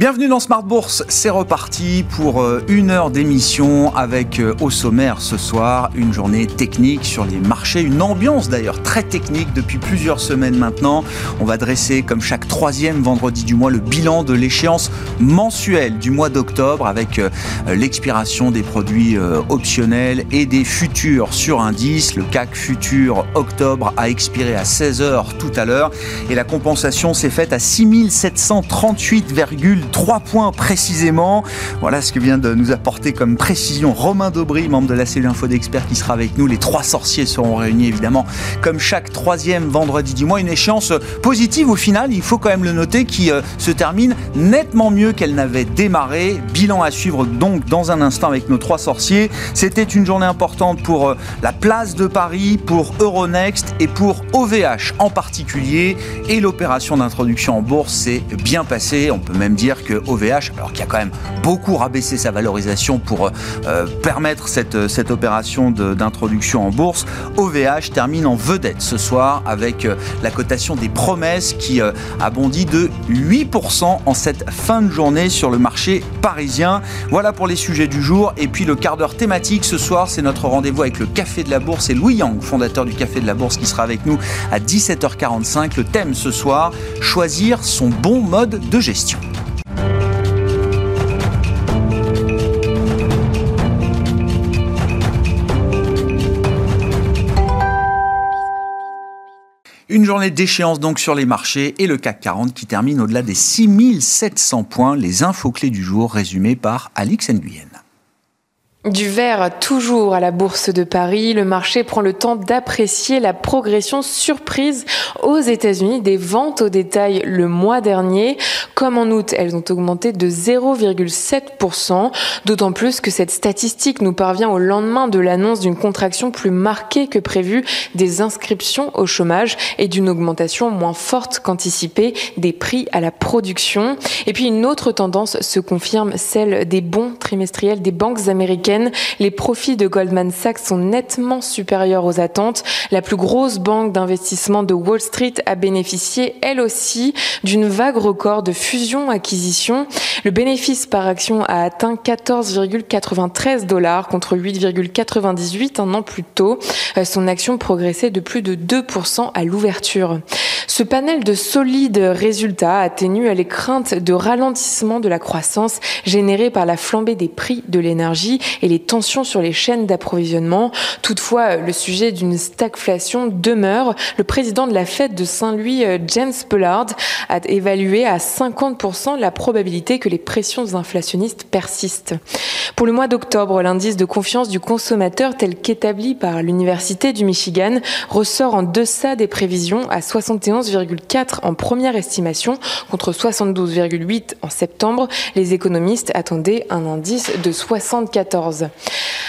Bienvenue dans Smart Bourse, c'est reparti pour euh, une heure d'émission avec euh, au sommaire ce soir une journée technique sur les marchés, une ambiance d'ailleurs très technique depuis plusieurs semaines maintenant. On va dresser comme chaque troisième vendredi du mois le bilan de l'échéance mensuelle du mois d'octobre avec euh, l'expiration des produits optionnels et des futurs sur indice. Le CAC futur octobre a expiré à 16h tout à l'heure et la compensation s'est faite à 6738, 3 points précisément. Voilà ce que vient de nous apporter comme précision Romain Daubry, membre de la cellule info d'experts qui sera avec nous. Les trois sorciers seront réunis évidemment comme chaque troisième vendredi du mois. Une échéance positive au final, il faut quand même le noter, qui euh, se termine nettement mieux qu'elle n'avait démarré. Bilan à suivre donc dans un instant avec nos trois sorciers. C'était une journée importante pour euh, la place de Paris, pour Euronext et pour OVH en particulier. Et l'opération d'introduction en bourse s'est bien passée. On peut même dire que OVH, alors qui a quand même beaucoup rabaissé sa valorisation pour euh, permettre cette, cette opération d'introduction en bourse, OVH termine en vedette ce soir avec euh, la cotation des promesses qui euh, a bondi de 8% en cette fin de journée sur le marché parisien. Voilà pour les sujets du jour. Et puis le quart d'heure thématique ce soir, c'est notre rendez-vous avec le Café de la Bourse et Louis Yang, fondateur du Café de la Bourse, qui sera avec nous à 17h45. Le thème ce soir, choisir son bon mode de gestion. Une journée d'échéance donc sur les marchés et le CAC 40 qui termine au-delà des 6700 points. Les infos clés du jour résumées par Alix Nguyen. Du vert toujours à la Bourse de Paris, le marché prend le temps d'apprécier la progression surprise aux États-Unis des ventes au détail le mois dernier. Comme en août, elles ont augmenté de 0,7%, d'autant plus que cette statistique nous parvient au lendemain de l'annonce d'une contraction plus marquée que prévue des inscriptions au chômage et d'une augmentation moins forte qu'anticipée des prix à la production. Et puis une autre tendance se confirme, celle des bons trimestriels des banques américaines les profits de Goldman Sachs sont nettement supérieurs aux attentes. La plus grosse banque d'investissement de Wall Street a bénéficié, elle aussi, d'une vague record de fusion-acquisition. Le bénéfice par action a atteint 14,93 dollars contre 8,98 un an plus tôt. Euh, son action progressait de plus de 2% à l'ouverture. Ce panel de solides résultats atténue les craintes de ralentissement de la croissance générée par la flambée des prix de l'énergie et les tensions sur les chaînes d'approvisionnement. Toutefois, le sujet d'une stagflation demeure. Le président de la Fed de Saint-Louis, euh, James Bullard, a évalué à 50% la probabilité que les pressions inflationnistes persistent. Pour le mois d'octobre, l'indice de confiance du consommateur tel qu'établi par l'Université du Michigan ressort en deçà des prévisions à 71,4 en première estimation contre 72,8 en septembre. Les économistes attendaient un indice de 74.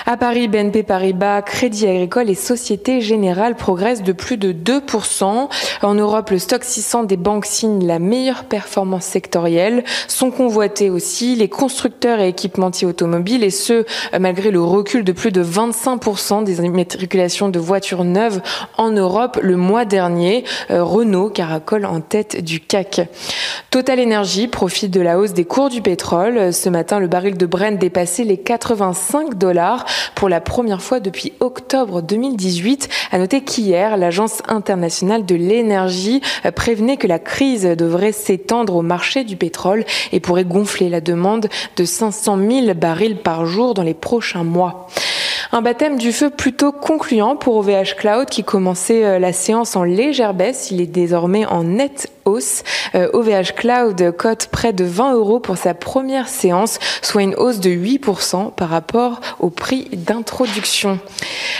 À Paris, BNP Paribas, Crédit Agricole et Société Générale progressent de plus de 2%. En Europe, le stock 600 des banques signe la meilleure performance sectorielle. Sont convoités aussi les constructeurs et équipementiers automobiles et ce, malgré le recul de plus de 25% des immatriculations de voitures neuves en Europe le mois dernier. Euh, Renault caracole en tête du CAC. Total Energy profite de la hausse des cours du pétrole. Ce matin, le baril de Brent dépassait les 85 5 dollars pour la première fois depuis octobre 2018. À noter qu'hier, l'Agence internationale de l'énergie euh, prévenait que la crise devrait s'étendre au marché du pétrole et pourrait gonfler la demande de 500 000 barils par jour dans les prochains mois. Un baptême du feu plutôt concluant pour OVH Cloud qui commençait euh, la séance en légère baisse. Il est désormais en nette hausse. OVH euh, Cloud cote près de 20 euros pour sa première séance, soit une hausse de 8% par rapport au prix d'introduction.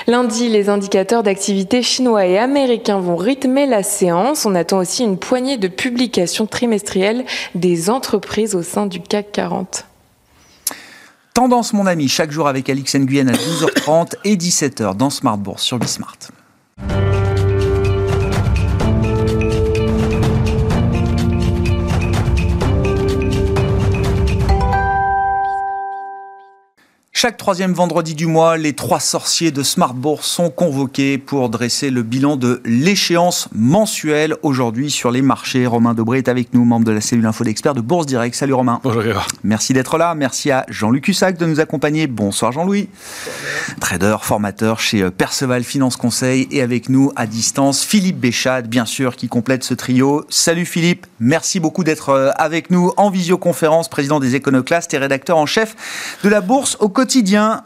Lundi, les indicateurs d'activité chinois et américains vont rythmer la séance. On attend aussi une poignée de publications trimestrielles des entreprises au sein du CAC 40. Tendance, mon ami, chaque jour avec Alix Nguyen à 12h30 et 17h dans Smart Bourse sur Bismart. Chaque troisième vendredi du mois, les trois sorciers de Smart Bourse sont convoqués pour dresser le bilan de l'échéance mensuelle aujourd'hui sur les marchés. Romain Dobré est avec nous, membre de la cellule info d'experts de Bourse Direct. Salut Romain. Bonjour Grégoire. Merci d'être là. Merci à Jean-Luc Hussac de nous accompagner. Bonsoir Jean-Louis. Trader, formateur chez Perceval Finance Conseil et avec nous à distance Philippe Béchade, bien sûr, qui complète ce trio. Salut Philippe. Merci beaucoup d'être euh, avec nous en visioconférence, président des Éconoclastes et rédacteur en chef de la Bourse au quotidien.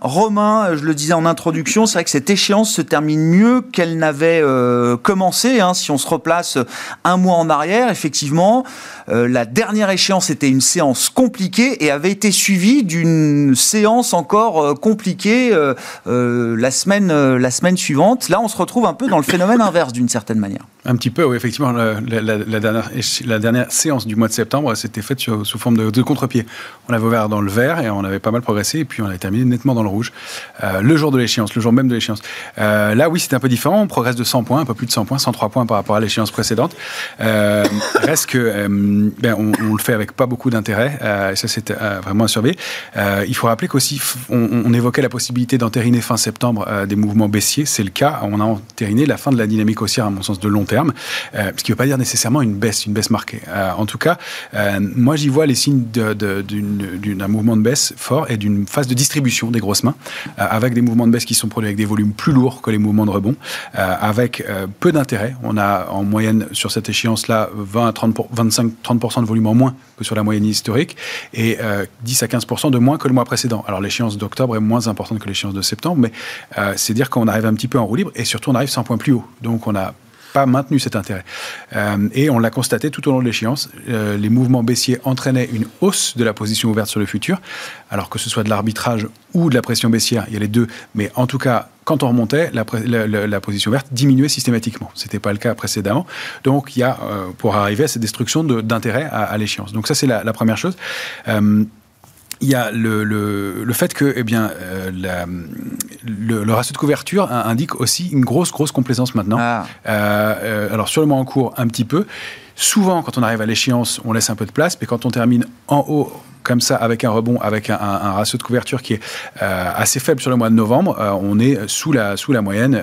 Romain, je le disais en introduction, c'est vrai que cette échéance se termine mieux qu'elle n'avait euh, commencé. Hein, si on se replace un mois en arrière, effectivement, euh, la dernière échéance était une séance compliquée et avait été suivie d'une séance encore compliquée la semaine la semaine suivante. Là, on se retrouve un peu dans le phénomène inverse d'une certaine manière. Un petit peu, oui, effectivement. La, dernière, séance du mois de septembre s'était faite sous forme de, contre-pied. On avait ouvert dans le vert et on avait pas mal progressé, et puis on avait terminé nettement dans le rouge. Euh, le jour de l'échéance, le jour même de l'échéance. Euh, là, oui, c'était un peu différent. On progresse de 100 points, un peu plus de 100 points, 103 points par rapport à l'échéance précédente. Euh, reste que, ben, on, le fait avec pas beaucoup d'intérêt, et ça, c'est vraiment à surveiller. il faut rappeler qu'aussi, on, évoquait la possibilité d'entériner fin septembre des mouvements baissiers. C'est le cas. On a entériné la fin de la dynamique haussière, à mon sens, de long terme euh, ce qui ne veut pas dire nécessairement une baisse, une baisse marquée. Euh, en tout cas, euh, moi j'y vois les signes d'un mouvement de baisse fort et d'une phase de distribution des grosses mains, avec des mouvements de baisse qui sont produits avec des volumes plus lourds que les mouvements de rebond, avec peu d'intérêt. On a en moyenne sur cette échéance-là 20 à 30 25-30% de volume en moins que sur la moyenne historique et 10 à 15% de moins que le mois précédent. Alors l'échéance d'octobre est moins importante que l'échéance de septembre, mais c'est dire qu'on arrive un petit peu en roue libre et surtout on arrive 100 points plus haut. Donc on a pas maintenu cet intérêt. Euh, et on l'a constaté tout au long de l'échéance, euh, les mouvements baissiers entraînaient une hausse de la position ouverte sur le futur, alors que ce soit de l'arbitrage ou de la pression baissière, il y a les deux, mais en tout cas, quand on remontait, la, la, position verte diminuait systématiquement. Ce n'était pas le cas précédemment. Donc, il y a, euh, pour arriver à cette destruction d'intérêt à, l'échéance. Donc, ça, c'est la, première chose il y a le, le, fait que eh bien, euh, le, ratio de couverture indique aussi une grosse, grosse complaisance maintenant. Ah. Euh, euh, alors sur le mois en cours, un petit peu. Souvent, quand on arrive à l'échéance, on laisse un peu de place, mais quand on termine en haut comme ça, avec un rebond, avec un, ratio de couverture qui est assez faible sur le mois de novembre, on est sous la, sous la moyenne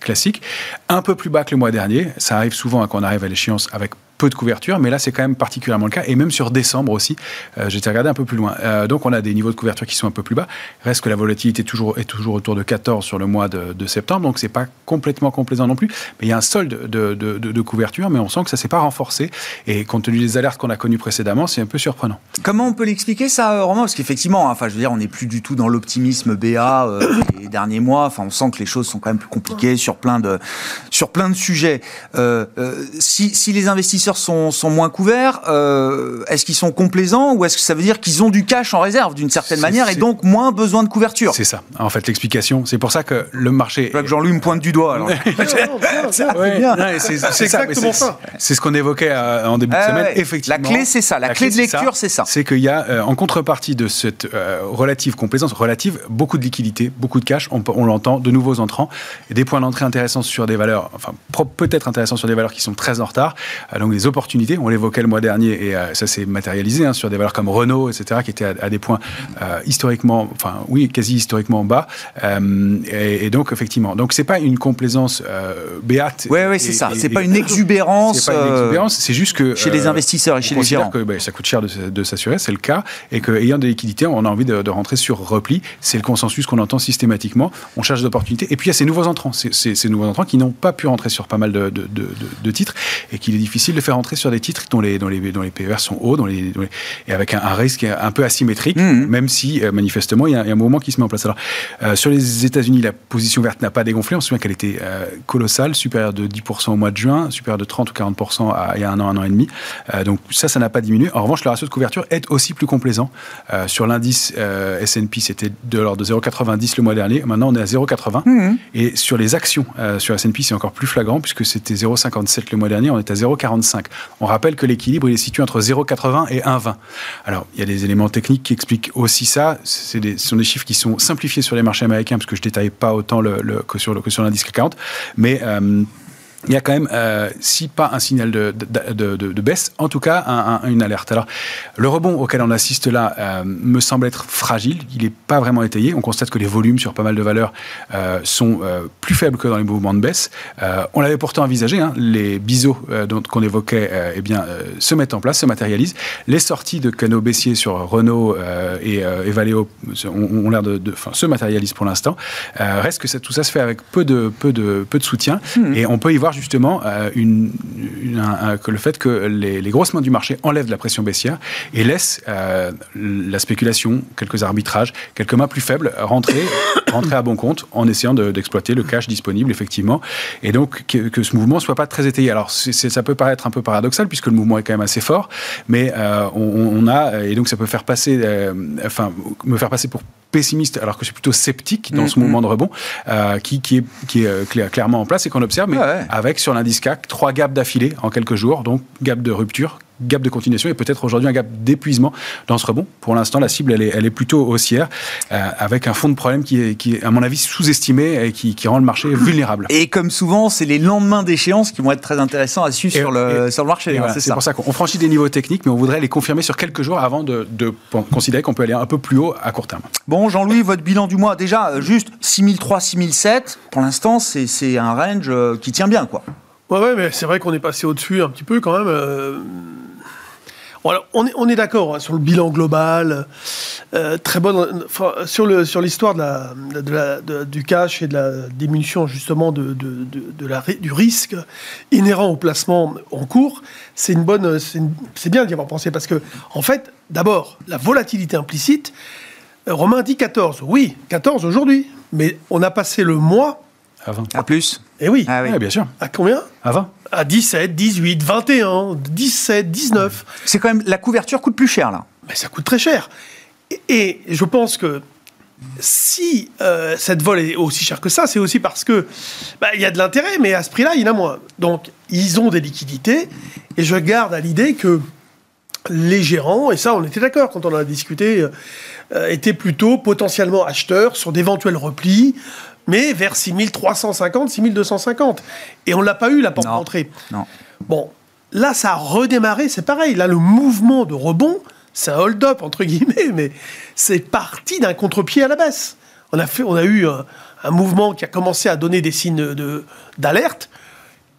classique. Un peu plus bas que le mois dernier. Ça arrive souvent hein, quand on arrive à l'échéance avec peu de couverture, mais là c'est quand même particulièrement le cas, et même sur décembre aussi, euh, j'étais regardé un peu plus loin. Euh, donc on a des niveaux de couverture qui sont un peu plus bas, reste que la volatilité toujours, est toujours autour de 14 sur le mois de, septembre, donc c'est pas complètement complaisant non plus, mais il y a un solde de, couverture, mais on sent que ça s'est pas renforcé, et compte tenu des alertes qu'on a connues précédemment, c'est un peu surprenant. Comment on peut l'expliquer ça, Romain? Parce qu'effectivement, hein, enfin je veux dire, on n'est plus du tout dans l'optimisme BA euh, les derniers mois, enfin on sent que les choses sont quand même plus compliquées sur plein de, sur plein de sujets. si, si les investisseurs sont, moins couverts, euh, est-ce qu'ils sont complaisants ou est-ce que ça veut dire qu'ils ont du cash en réserve d'une certaine manière et donc moins besoin de couverture? C'est ça, en fait, l'explication. C'est pour ça que le marché. que Jean-Louis me pointe du doigt. c'est exactement ça. C'est ce qu'on évoquait euh, en début de semaine. Effectivement. La clé, c'est ça. La, clé, de lecture, c'est ça. C'est qu'il y a, euh, en contrepartie de cette relative complaisance, relative, beaucoup de liquidités, beaucoup de cash, on, on l'entend, de nouveaux entrants, et des points d'entrée intéressants sur des valeurs, enfin, peut-être intéressants sur des valeurs qui sont très en retard. donc, opportunités. On l'évoquait le mois dernier et euh, ça s'est matérialisé hein, sur des valeurs comme Renault, etc., qui étaient à, des points euh, historiquement, enfin oui, quasi historiquement bas. Euh, et, donc effectivement, donc c'est pas une complaisance béate. Oui, oui, c'est ça. C'est pas une exubérance. C'est pas une exubérance. C'est juste que chez les investisseurs et chez les gérants, que bah, ça coûte cher de, s'assurer, c'est le cas, et qu'ayant des liquidités, on a envie de, rentrer sur repli. C'est le consensus qu'on entend systématiquement. On cherche des opportunités. Et puis il y a ces nouveaux entrants, ces, ces nouveaux entrants qui n'ont pas pu rentrer sur pas mal de, de titres et qu'il est difficile de faire rentrer sur des titres dont les, dont les, dont les PER sont hauts dont les, et avec un, risque un peu asymétrique, mmh. même si euh, manifestement il y, a, un mouvement qui se met en place. Alors, euh, sur les États-Unis, la position verte n'a pas dégonflé. On se souvient qu'elle était euh, colossale, supérieure de 10% au mois de juin, supérieure de 30 ou 40% à, il y a un an, un an et demi. donc ça, ça n'a pas diminué. En revanche, le ratio de couverture est aussi plus complaisant. sur l'indice S&P, c'était de l'ordre de 0,90 le mois dernier. Maintenant, on est à 0,80. Mmh. Et sur les actions, sur S&P, c'est encore plus flagrant puisque c'était 0,57 le mois dernier. On est à 0,45. On rappelle que l'équilibre, il est situé entre 0,80 et 1,20. Alors, il y a des éléments techniques qui expliquent aussi ça. ce sont des chiffres qui sont simplifiés sur les marchés américains, parce que je ne détaille pas autant que sur l'indice 40. Mais euh, il y a quand même, euh, si pas un signal de, de, de, baisse, en tout cas un, une alerte. Alors, le rebond auquel on assiste là euh, me semble être fragile. Il n'est pas vraiment étayé. On constate que les volumes sur pas mal de valeurs euh, sont plus faibles que dans les mouvements de baisse. on l'avait pourtant envisagé. Hein, les biseaux qu'on évoquait eh bien, se mettent en place, se matérialisent. Les sorties de canaux baissiers sur Renault et, et Valeo ont, l'air de, se matérialisent pour l'instant. reste que ça, tout ça se fait avec peu de, peu de, peu de soutien. Mmh. Et on peut y voir justement euh, que le fait que les, grosses mains du marché enlèvent de la pression baissière et laissent euh, la spéculation, quelques arbitrages, quelques mains plus faibles rentrer, rentrer à bon compte en essayant d'exploiter le cash disponible, effectivement. Et donc, que, ce mouvement ne soit pas très étayé. Alors, ça peut paraître un peu paradoxal puisque le mouvement est quand même assez fort, mais euh, on, a, et donc ça peut faire passer, enfin, me faire passer pour pessimiste alors que c'est plutôt sceptique dans ce mm-hmm. mouvement de rebond qui, qui, est, qui est clairement en place et qu'on observe, mais avec sur l'indice CAC trois gaps d'affilée en quelques jours, donc gap de rupture, gap de continuation et peut-être aujourd'hui un gap d'épuisement dans ce rebond. Pour l'instant, la cible, elle est, elle est plutôt haussière, euh, avec un fond de problème qui est, qui est à mon avis, sous-estimé et qui, qui, rend le marché vulnérable. Et comme souvent, c'est les lendemains d'échéance qui vont être très intéressants à suivre sur, le, sur le marché. c'est pour ça qu'on franchit des niveaux techniques, mais on voudrait les confirmer sur quelques jours avant de, de considérer qu'on peut aller un peu plus haut à court terme. Bon, Jean-Louis, votre bilan du mois, déjà, euh, juste 6003, 6007, pour l'instant, c'est un range euh, qui tient bien, quoi. Ouais, ouais, mais c'est vrai qu'on est passé au-dessus un petit peu quand même. Euh, on est, d'accord hein, sur le bilan global, euh, très sur l'histoire du cash et de la diminution justement du risque inhérent au placement en cours, c'est bien d'y avoir pensé parce que en fait, d'abord, la volatilité implicite. Euh, Romain dit 14. Oui, 14 aujourd'hui, mais on a passé le mois à 20. À plus. Eh oui. Ah oui. bien sûr. À combien? À 20. À 17, 18, 21, 17, 19. C'est quand même. La couverture coûte plus cher, là. Mais ça coûte très cher. Et, je pense que si euh, cette vol est aussi chère que ça, c'est aussi parce que bah, il y a de l'intérêt, mais à ce prix-là, il y en a moins. Donc, ils ont des liquidités, et je garde à l'idée que les gérants, et ça, on était d'accord quand on en a discuté, euh, étaient plutôt potentiellement acheteurs sur d'éventuels replis mais vers 6350, 6250. Et on ne l'a pas eu, la porte d'entrée. Non. Bon, là, ça a redémarré, c'est pareil. Là, le mouvement de rebond, c'est un hold-up, entre guillemets, mais c'est parti d'un contre-pied à la baisse. On a, fait, on a eu un, un, mouvement qui a commencé à donner des signes d'alerte.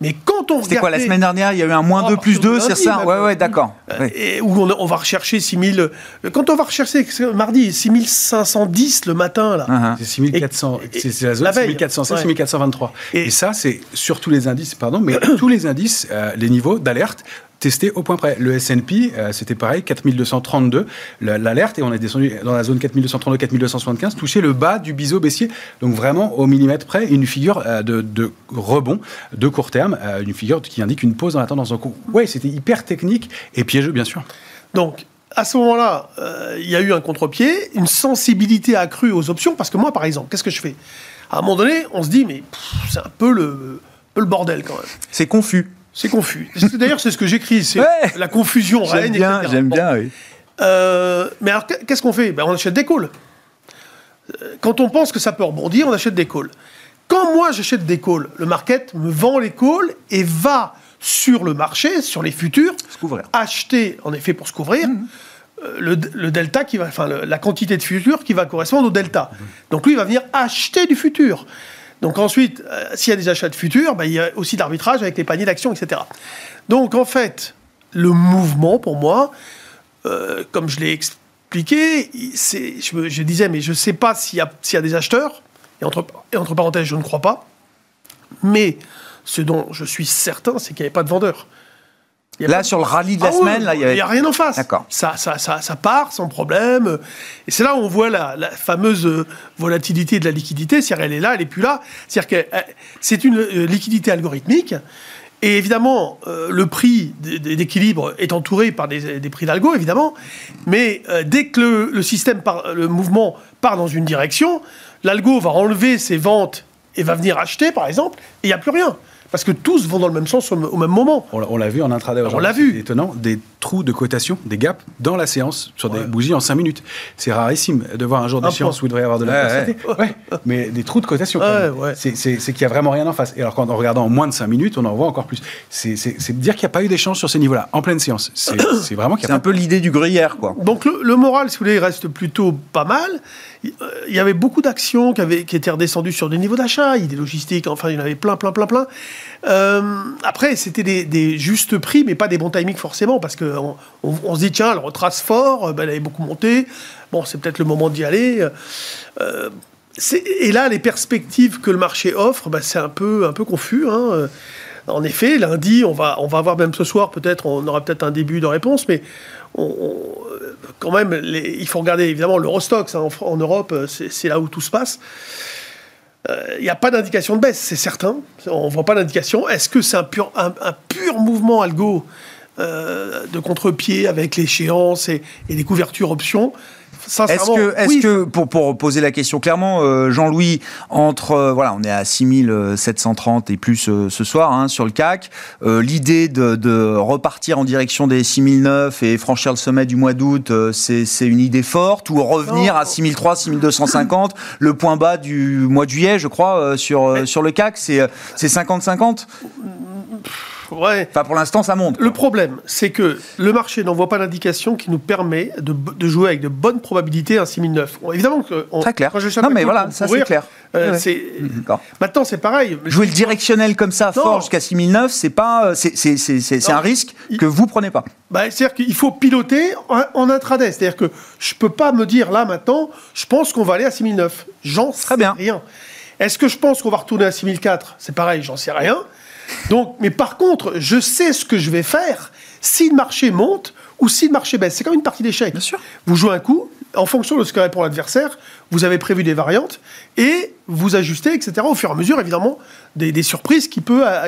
Mais quand on C'était quoi, la semaine dernière, il y a eu un moins 2 plus 2, c'est ça Ouais, ouais, d'accord. Euh, et où on, va rechercher 6000... Euh, quand on va rechercher, mardi, 6510 le matin, là. Uh-huh. C'est 6400, c'est la zone 6416, 6423. Et, ça, c'est sur tous les indices, pardon, mais tous les indices, euh, les niveaux d'alerte testé au point près. Le S&P, euh, c'était pareil, 4232, l'alerte, et on est descendu dans la zone 4232, 4275, touché le bas du biseau baissier. Donc vraiment au millimètre près, une figure euh, de, rebond de court terme, euh, une figure qui indique une pause dans la tendance. Donc ouais, c'était hyper technique et piégeux, bien sûr. Donc à ce moment-là, il y a eu un contre-pied, une sensibilité accrue aux options, parce que moi, par exemple, qu'est-ce que je fais? À un moment donné, on se dit, mais c'est un peu le, peu le bordel quand même. C'est confus. C'est confus. D'ailleurs, c'est ce que j'écris. C'est la confusion J'aime bien, j'aime bien, oui. Euh, mais alors, qu'est-ce qu'on fait? Ben, On achète des calls. Euh, quand on pense que ça peut rebondir, on achète des calls. Quand moi j'achète des calls, le market me vend les calls et va sur le marché, sur les futurs, acheter, en effet, pour se couvrir, mmh. euh, le, delta qui va, enfin, la quantité de futurs qui va correspondre au delta. Mmh. Donc lui, il va venir acheter du futur. Donc ensuite, euh, s'il y a des achats de futurs, bah, il y a aussi l'arbitrage avec les paniers d'actions, etc. Donc en fait, le mouvement, pour moi, euh, comme je l'ai expliqué, je, disais, mais je ne sais pas s'il y, y, a des acheteurs, et entre, et entre parenthèses, je ne crois pas, mais ce dont je suis certain, c'est qu'il n'y avait pas de vendeurs. Là, sur le rallye de la ah semaine, il n'y a... rien en face. D'accord. Ça, ça, ça, ça, part sans problème. Et c'est là où on voit la, fameuse euh, volatilité de la liquidité. C'est-à-dire, elle est là, elle n'est plus là. C'est-à-dire que euh, c'est une euh, liquidité algorithmique. Et évidemment, le prix d'équilibre est entouré par des, prix d'algo, évidemment. Mais dès que le, système, le mouvement part dans une direction, l'algo va enlever ses ventes et va venir acheter, par exemple, et il n'y a plus rien. Parce que tous vont dans le même sens au, même moment. On, l'a vu en intraday On l'a vu. étonnant. Des trous de cotation, des gaps, dans la séance sur des bougies en 5 minutes. C'est rarissime de voir un jour d'échéance où il devrait y avoir de la ouais, ouais. mais des trous de cotation. c'est qu'il n'y a vraiment rien en face. Et alors, quand on regarde en moins de 5 minutes, on en voit encore plus. C'est dire qu'il n'y a pas eu d'échange sur ces niveaux-là, en pleine séance. C'est vraiment C'est un peu l'idée du gruyère, quoi. Donc, le, le, moral, si vous voulez, il reste plutôt pas mal. Il y avait beaucoup d'actions qui, qui étaient redescendues sur des niveaux d'achat, des logistiques, enfin, il y en avait plein, plein, plein, plein. Euh, après, c'était des, justes prix, mais pas des bons timings forcément, parce qu'on on, se dit, tiens, elle retrace fort, ben, elle avait beaucoup monté, bon, c'est peut-être le moment d'y aller. Euh, et là, les perspectives que le marché offre, ben, c'est un peu, un peu confus. Hein. En effet, lundi, on va, on va voir même ce soir, peut-être, on aura peut-être un début de réponse, mais quand même, il faut regarder évidemment l'Eurostox hein, en, Europe, c'est là où tout se passe. Il euh, n'y a pas d'indication de baisse, c'est certain. On ne voit pas d'indication. Est-ce que c'est un pur, mouvement algo euh, de contre-pied avec l'échéance et, les couvertures options? Est-ce que, est que pour, pour poser la question clairement, euh, Jean-Louis, entre, euh, voilà, on est à 6730 et plus euh, ce soir hein, sur le CAC, l'idée de, de, repartir en direction des 6009 et franchir le sommet du mois d'août, c'est une idée forte ou revenir à 6003, 6250, le point bas du mois de juillet, je crois, sur, sur le CAC, c'est 50-50 Ouais. Enfin, pour l'instant, ça monte. Le problème, c'est que le marché n'envoie pas d'indication qui nous permet de, de, jouer avec de bonnes probabilités un 6009. Bon, évidemment que. Très clair. non, mais voilà, ça c'est clair. Euh, Maintenant, c'est parein. Jouer le directionnel comme ça, fort jusqu'à 6009, c'est pas, c'est un risque que vous prenez pas. Bah, C'est-à-dire qu'il faut piloter en, intraday. C'est-à-dire que je peux pas me dire là maintenant, je pense qu'on va aller à 6009. J'en sais bien. rien. Est-ce que je pense qu'on va retourner à 6004 C'est pareil, j'en sais rien. Donc, mais par contre, je sais ce que je vais faire si le marché monte ou si le marché baisse. C'est comme une partie d'échecs. Bien sûr. Vous jouez un coup, en fonction de ce que répond l'adversaire, vous avez prévu des variantes et vous ajustez, etc. Au fur et à mesure, évidemment, des, surprises qui,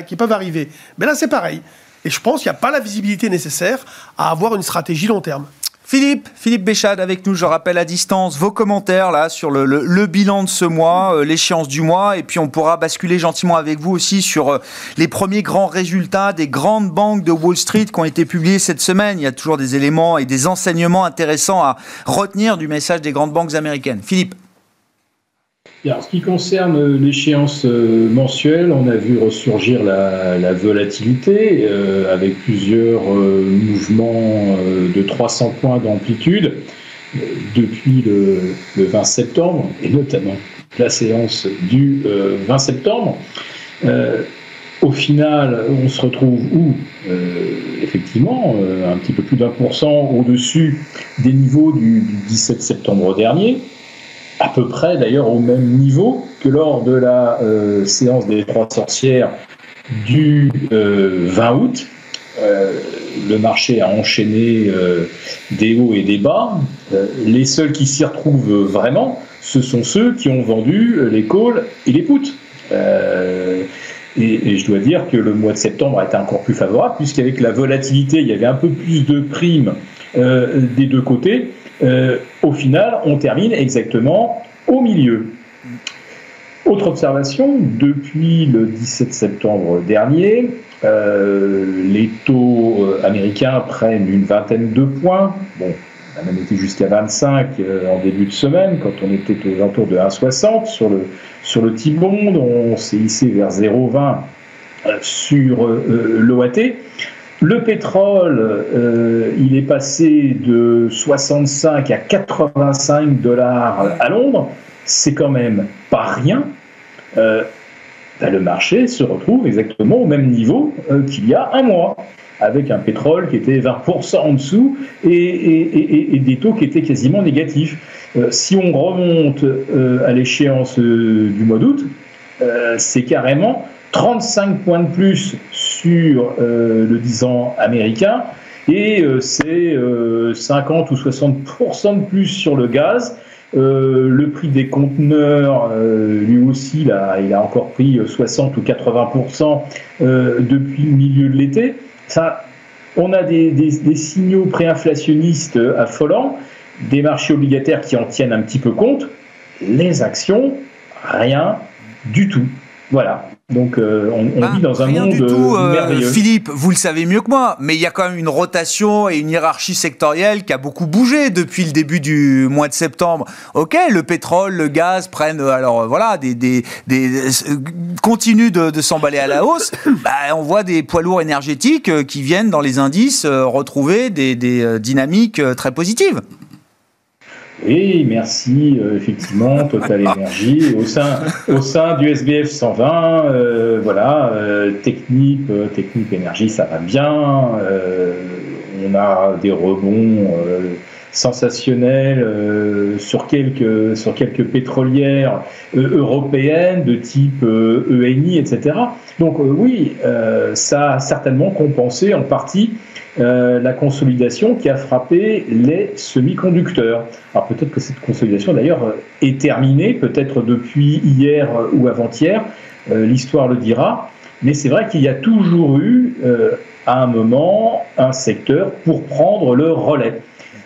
qui peuvent arriver. Mais là, c'est pareil. Et je pense qu'il n'y a pas la visibilité nécessaire à avoir une stratégie long terme. Philippe, Philippe Béchade avec nous, je rappelle à distance vos commentaires là sur le, bilan de ce mois, euh, l'échéance du mois, et puis on pourra basculer gentiment avec vous aussi sur euh, les premiers grands résultats des grandes banques de Wall Street qui ont été publiés cette semaine. Il y a toujours des éléments et des enseignements intéressants à retenir du message des grandes banques américaines. Philippe en ce qui concerne l'échéance euh, mensuelle, on a vu ressurgir la, volatilité euh, avec plusieurs euh, mouvements de 300 points d'amplitude depuis le, 20 septembre, et notamment la séance du 20 septembre. au final, on se retrouve où Effectivement, un petit peu plus d'un pour cent au-dessus des niveaux du 17 septembre dernier à peu près d'ailleurs au même niveau que lors de la euh, séance des trois sorcières du 20 euh, août. Euh, le marché a enchaîné des hauts et des bas. les seuls qui s'y retrouvent vraiment, ce sont ceux qui ont vendu les calls et les puts. Et, et, je dois dire que le mois de septembre a été encore plus favorable, puisqu'avec la volatilité, il y avait un peu plus de primes des deux côtés. Euh, au final, on termine exactement au milieu. Autre observation, depuis le 17 septembre dernier, euh, les taux euh, américains prennent une vingtaine de points. Bon, on a même été jusqu'à 25 en début de semaine, quand on était aux alentours de 1,60 sur le, sur le T-bond. On s'est hissé vers 0,20 sur l'OAT. Le pétrole, euh, il est passé de 65 à 85 dollars à Londres. C'est quand même pas rien. Euh, ben, le marché se retrouve exactement au même niveau euh, qu'il y a un mois, avec un pétrole qui était 20% en dessous et, des taux qui étaient quasiment négatifs. si on remonte à l'échéance du mois d'août, c'est carrément 35 points de plus sur euh, le 10 ans américain et euh, c'est 50 euh, ou 60% de plus sur le gaz. le prix des conteneurs, lui aussi, là, il a encore pris 60 ou 80% depuis le milieu de l'été. Ça, on a des, des signaux préinflationnistes affolants, des marchés obligataires qui en tiennent un petit peu compte. Les actions, rien du tout. Voilà. Donc euh, on, Ben, vit dans un rien monde du tout, euh, merveilleux. Philippe, vous le savez mieux que moi, mais il y a quand même une rotation et une hiérarchie sectorielle qui a beaucoup bougé depuis le début du mois de septembre. Ok, le pétrole, le gaz prennent, euh, alors euh, voilà, des, des, des- euh, continuent de, de s'emballer à la hausse. Bah, on voit des poids lourds énergétiques euh, qui viennent dans les indices euh, retrouver des, des, euh, dynamiques euh, très positives. Oui, merci, euh, effectivement, Total Energy. Au sein, au sein du SBF 120, euh, voilà, euh, technique, euh, technique énergie, ça va bien. on a des rebonds sensationnels euh, sur, quelques, sur quelques pétrolières euh, européennes de type euh, ENI, etc. Donc euh, oui, ça a certainement compensé en partie la consolidation qui a frappé les semi-conducteurs. Alors peut-être que cette consolidation d'ailleurs est terminée, peut-être depuis hier ou avant-hier, l'histoire le dira, mais c'est vrai qu'il y a toujours eu à un moment un secteur pour prendre le relais.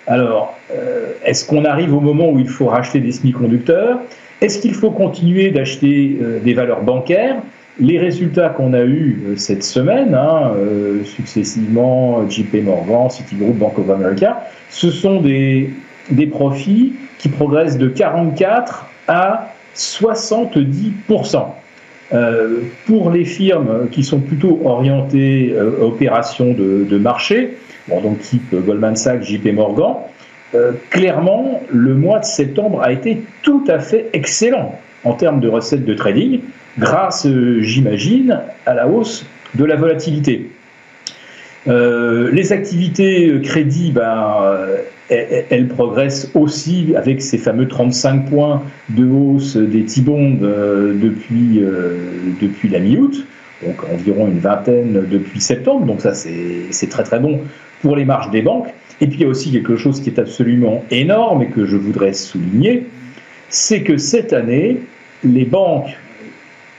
Alors, euh, est-ce qu'on arrive au moment où il faut racheter des semi-conducteurs? Est-ce qu'il faut continuer d'acheter euh, des valeurs bancaires? Les résultats qu'on a eus euh, cette semaine, hein, successivement JP Morgan, Citigroup, Bank of America, ce sont des, des profits qui progressent de 44 à 70%. Euh, pour les firmes qui sont plutôt orientées opérations de marché, bon, donc type Goldman Sachs, JP Morgan, euh, clairement, le mois de septembre a été tout à fait excellent en termes de recettes de trading, grâce, euh, j'imagine, à la hausse de la volatilité. Euh, les activités euh, crédit, ben, euh, elles, progressent aussi avec ces fameux 35 points de hausse des T-bonds euh, depuis, euh, depuis la mi-août, donc environ une vingtaine depuis septembre, donc ça c'est très très bon pour les marges des banques. Et puis il y a aussi quelque chose qui est absolument énorme et que je voudrais souligner, c'est que cette année, les banques,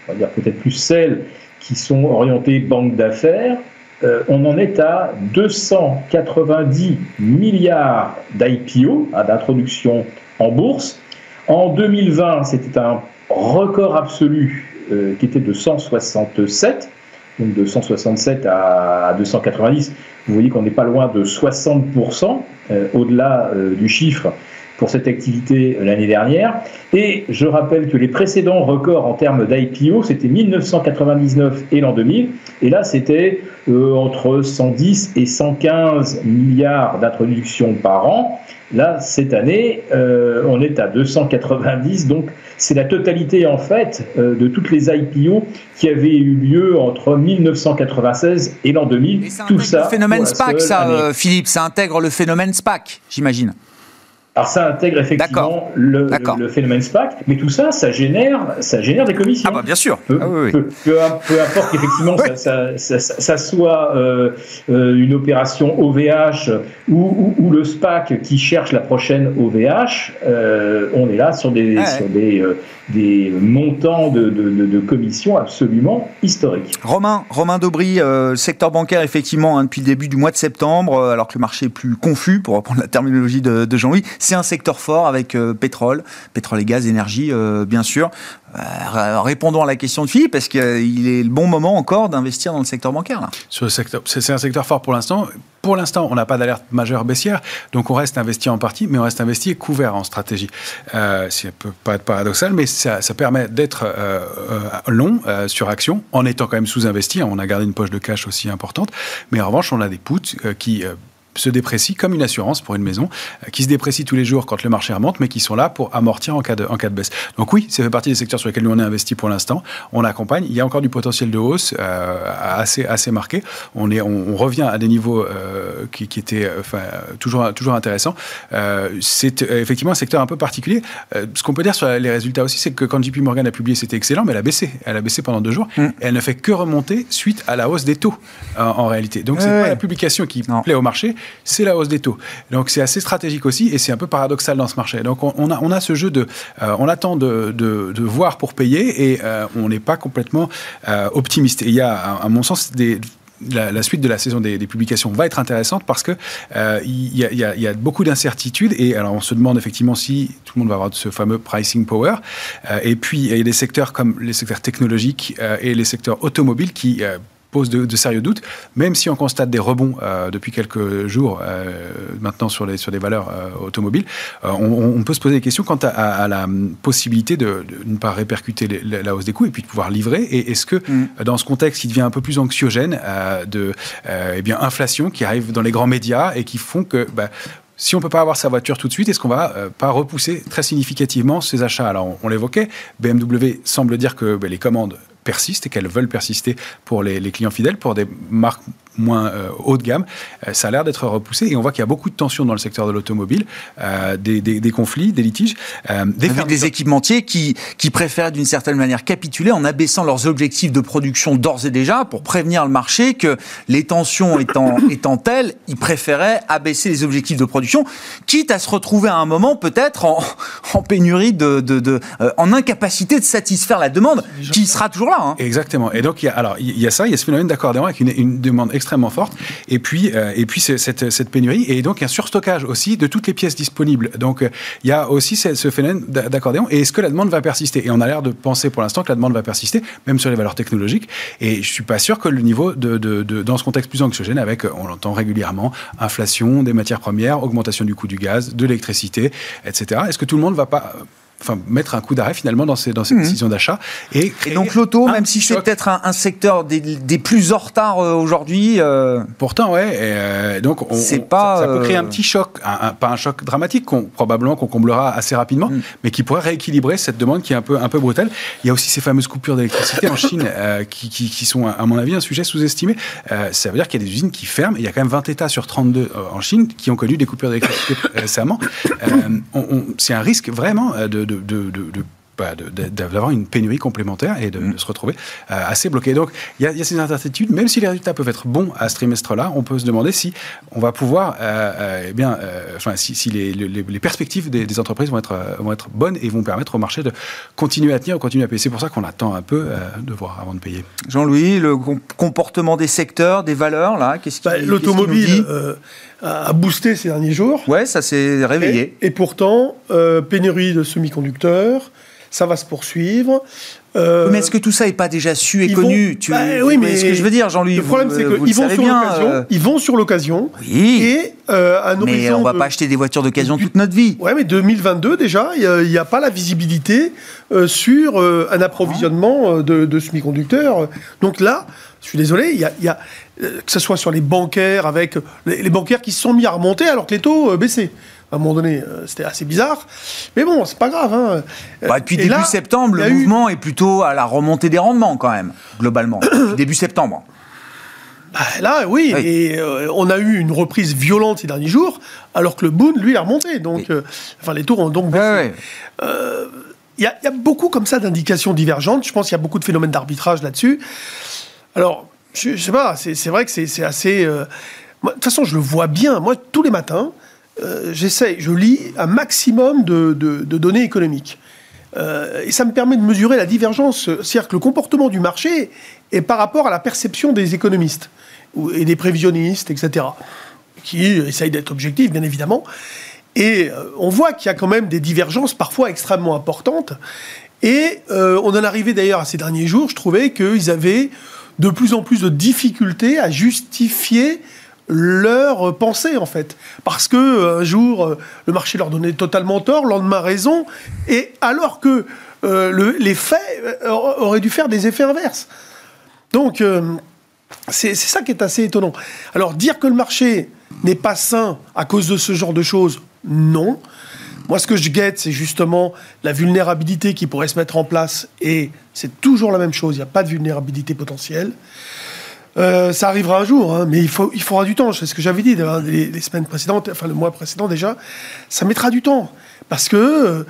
on va dire peut-être plus celles qui sont orientées banque d'affaires, euh, on en est à 290 milliards d'IPO, hein, d'introduction en bourse. En 2020, c'était un record absolu euh, qui était de 167, donc de 167 à 290. Vous voyez qu'on n'est pas loin de 60% euh, au-delà euh, du chiffre pour cette activité l'année dernière. Et je rappelle que les précédents records en termes d'IPO, c'était 1999 et l'an 2000. Et là, c'était euh, entre 110 et 115 milliards d'introductions par an. Là, cette année, euh, on est à 290. Donc, c'est la totalité, en fait, euh, de toutes les IPO qui avaient eu lieu entre 1996 et l'an 2000. Et ça Tout ça le phénomène SPAC, ça, euh, Philippe. Ça intègre le phénomène SPAC, j'imagine. Alors ça intègre effectivement le, le- phénomène SPAC, mais tout ça, ça génère, ça génère des commissions. Ah bah bien sûr. Peu, Ah oui, oui. peu- peu peu importe qu'effectivement ça, ça, ça- ça- ça soit euh, euh, une opération OVH ou, ou- ou le SPAC qui cherche la prochaine OVH, euh, on est là sur des, sur des, euh, des montants de, de, de- de commissions absolument historiques. Romain, Romain Daubry, secteur bancaire effectivement hein, depuis le début du mois de septembre, alors que le marché est plus confus, pour reprendre la terminologie de, de Jean-Louis, c'est un secteur fort avec euh, pétrole, pétrole et gaz, énergie euh, bien sûr. Euh, répondons à la question de Philippe, est-ce qu'il est le bon moment encore d'investir dans le secteur bancaire là Sur le secteur, c'est un secteur fort pour l'instant. Pour l'instant, on n'a pas d'alerte majeure baissière, donc on reste investi en partie, mais on reste investi et couvert en stratégie. Euh, ça peut pas être paradoxal, mais ça, permet d'être long sur action, en étant quand même sous-investi. On a gardé une poche de cash aussi importante, mais en revanche, on a des puts qui se déprécient comme une assurance pour une maison, euh, qui se déprécient tous les jours quand le marché remonte, mais qui sont là pour amortir en cas de, en cas de baisse. Donc oui, ça fait partie des secteurs sur lesquels nous on est investi pour l'instant. On accompagne. Il y a encore du potentiel de hausse euh, assez, assez marqué. On, est, on, on revient à des niveaux euh, qui, qui étaient enfin, toujours, toujours intéressants. Euh, c'est effectivement un secteur un peu particulier. Ce qu'on peut dire sur les résultats aussi, c'est que quand JP Morgan a publié, c'était excellent, mais elle a baissé. Elle a baissé pendant deux jours. Mm. Et elle ne fait que remonter suite à la hausse des taux en, réalité. Donc c'est Ouais, pas la publication qui Non. plaît au marché, c'est la hausse des taux. Donc c'est assez stratégique aussi et c'est un peu paradoxal dans ce marché. Donc on, a, on a ce jeu de, euh, on attend de, de, voir pour payer et euh, on n'est pas complètement euh, optimiste. Et il y a, à mon sens, la, suite de la saison des, publications va être intéressante parce que il y, a beaucoup d'incertitudes et alors on se demande effectivement si tout le monde va avoir ce fameux pricing power. Et puis il y a des secteurs comme les secteurs technologiques et les secteurs automobiles qui pose de, sérieux doutes, même si on constate des rebonds euh, depuis quelques jours euh, maintenant sur, les, sur des valeurs euh, automobiles, on, peut se poser des questions quant à, la possibilité de, ne pas répercuter la hausse des coûts et puis de pouvoir livrer. Et est-ce que mm. dans ce contexte qui devient un peu plus anxiogène de eh bien, inflation qui arrive dans les grands médias et qui font que bah, si on ne peut pas avoir sa voiture tout de suite, est-ce qu'on va pas repousser très significativement ses achats? Alors, on, l'évoquait, BMW semble dire que bah, les commandes persistent et qu'elles veulent persister pour les, clients fidèles, pour des marques moins euh, haut de gamme, euh, ça a l'air d'être repoussé. Et on voit qu'il y a beaucoup de tensions dans le secteur de l'automobile, euh, des, des, conflits, des litiges. des, des équipementiers qui, qui préfèrent d'une certaine manière capituler en abaissant leurs objectifs de production d'ores et déjà pour prévenir le marché que les tensions étant, étant telles, ils préféraient abaisser les objectifs de production, quitte à se retrouver à un moment peut-être en, en, pénurie, de, de, de en incapacité de satisfaire la demande, qui sera toujours là. Hein. Exactement. Et donc, il y a, alors, il y a ça, il y a ce phénomène d'accordéon avec une, une demande extrêmement extrêmement forte. Et puis, euh, et puis cette, pénurie et donc un surstockage aussi de toutes les pièces disponibles. Donc, euh, il y a aussi ce, phénomène d'accordéon. Et est-ce que la demande va persister? Et on a l'air de penser pour l'instant que la demande va persister, même sur les valeurs technologiques. Et je suis pas sûr que le niveau de, dans ce contexte plus anxiogène, avec, on l'entend régulièrement, inflation des matières premières, augmentation du coût du gaz, de l'électricité, etc. Est-ce que tout le monde va pas enfin, mettre un coup d'arrêt finalement dans ces, dans ces mmh. décisions d'achat. Et, donc l'auto, même si c'est peut-être un, secteur des, des, plus en retard euh, aujourd'hui. Euh, Pourtant, ouais. Et, euh, donc on, pas, ça, peut créer un petit choc, pas un choc dramatique, qu'on, probablement qu'on comblera assez rapidement, mmh. mais qui pourrait rééquilibrer cette demande qui est un peu, un peu brutale. Il y a aussi ces fameuses coupures d'électricité en Chine qui, qui, qui, sont, à mon avis, un sujet sous-estimé. ça veut dire qu'il y a des usines qui ferment. Il y a quand même 20 États sur 32 en Chine qui ont connu des coupures d'électricité récemment. c'est un risque vraiment de de, de, de, bah, d'avoir une pénurie complémentaire et de, se retrouver euh, assez bloqué. Donc il y, a ces incertitudes, même si les résultats peuvent être bons à ce trimestre-là, on peut se demander si on va pouvoir, euh, euh, eh bien, enfin, si, si les, les, perspectives des, entreprises vont être, vont être bonnes et vont permettre au marché de continuer à tenir, continuer à payer. C'est pour ça qu'on attend un peu de voir avant de payer. Jean-Louis, le comportement des secteurs, des valeurs, là, qu'est-ce qui bah, L'automobile a boosté ces derniers jours. Ouais, ça s'est réveillé. Et, et pourtant, pénurie de semi-conducteurs ça va se poursuivre. Euh, mais est-ce que tout ça n'est pas déjà su et connu tu... Bah oui, mais ce que je veux dire, Jean-Louis. Le problème, c'est qu'ils vont, sur l'occasion. Euh, ils vont sur l'occasion. Oui. Et euh, à Mais on ne va pas acheter des voitures d'occasion toute notre vie. Ouais, mais 2022 déjà, il n'y a, pas la visibilité sur un approvisionnement de, de semi-conducteurs. Donc là, je suis désolé, il y a, y a que ce soit sur les bancaires avec les, les, bancaires qui se sont mis à remonter alors que les taux baissaient à un moment donné, euh, c'était assez bizarre. Mais bon, c'est pas grave. Hein. Bah, depuis début septembre, le mouvement est plutôt à la remontée des rendements, quand même, globalement. début septembre. Bah, là, oui, et euh, on a eu une reprise violente ces derniers jours, alors que le Boon, lui, a remonté. Donc, euh, enfin, les tours ont donc baissé. Il y, a beaucoup comme ça d'indications divergentes. Je pense qu'il y a beaucoup de phénomènes d'arbitrage là-dessus. Alors, je, ne sais pas, c'est vrai que c'est assez. de toute façon, je le vois bien. Moi, tous les matins, euh, j'essaie, je lis un maximum de, données économiques. Euh, et ça me permet de mesurer la divergence, c'est-à-dire que le comportement du marché est par rapport à la perception des économistes et des prévisionnistes, etc., qui essayent d'être objectifs, bien évidemment. Et euh, on voit qu'il y a quand même des divergences parfois extrêmement importantes. Et on en arrivait d'ailleurs à ces derniers jours, je trouvais qu'ils avaient de plus en plus de difficultés à justifier leur pensée en fait. Parce que euh, un jour, euh, le marché leur donnait totalement tort, le lendemain raison, et alors que euh, les faits auraient dû faire des effets inverses. Donc, c'est ça qui est assez étonnant. Alors, dire que le marché n'est pas sain à cause de ce genre de choses, non. Moi, ce que je guette, c'est justement la vulnérabilité qui pourrait se mettre en place, et c'est toujours la même chose, il n'y a pas de vulnérabilité potentielle. Euh, ça arrivera un jour, hein, mais il, faut, il faudra du temps. C'est ce que j'avais dit les, semaines précédentes, enfin le mois précédent déjà. Ça mettra du temps. Parce que euh,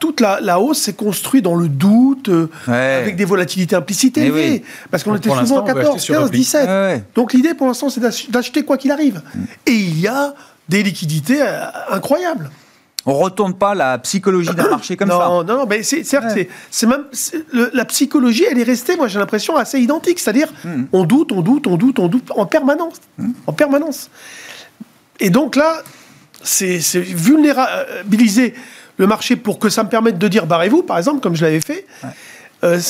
toute la, hausse s'est construite dans le doute, euh, avec des volatilités implicites eh élevées. Parce qu'on était souvent à 14, 15, 17. Donc l'idée pour l'instant, c'est d'acheter quoi qu'il arrive. Mm. Et il y a des liquidités incroyables. On retourne pas la psychologie d'un marché comme non, ça. Non, non, mais c'est certes, c'est même la psychologie, elle est restée, moi j'ai l'impression assez identique, c'est-à-dire hmm. on doute, on doute, on doute, on doute en permanence, hmm. en permanence. Et donc là, c'est vulnérabiliser le marché pour que ça me permette de dire barrez-vous, par exemple, comme je l'avais fait. Euh,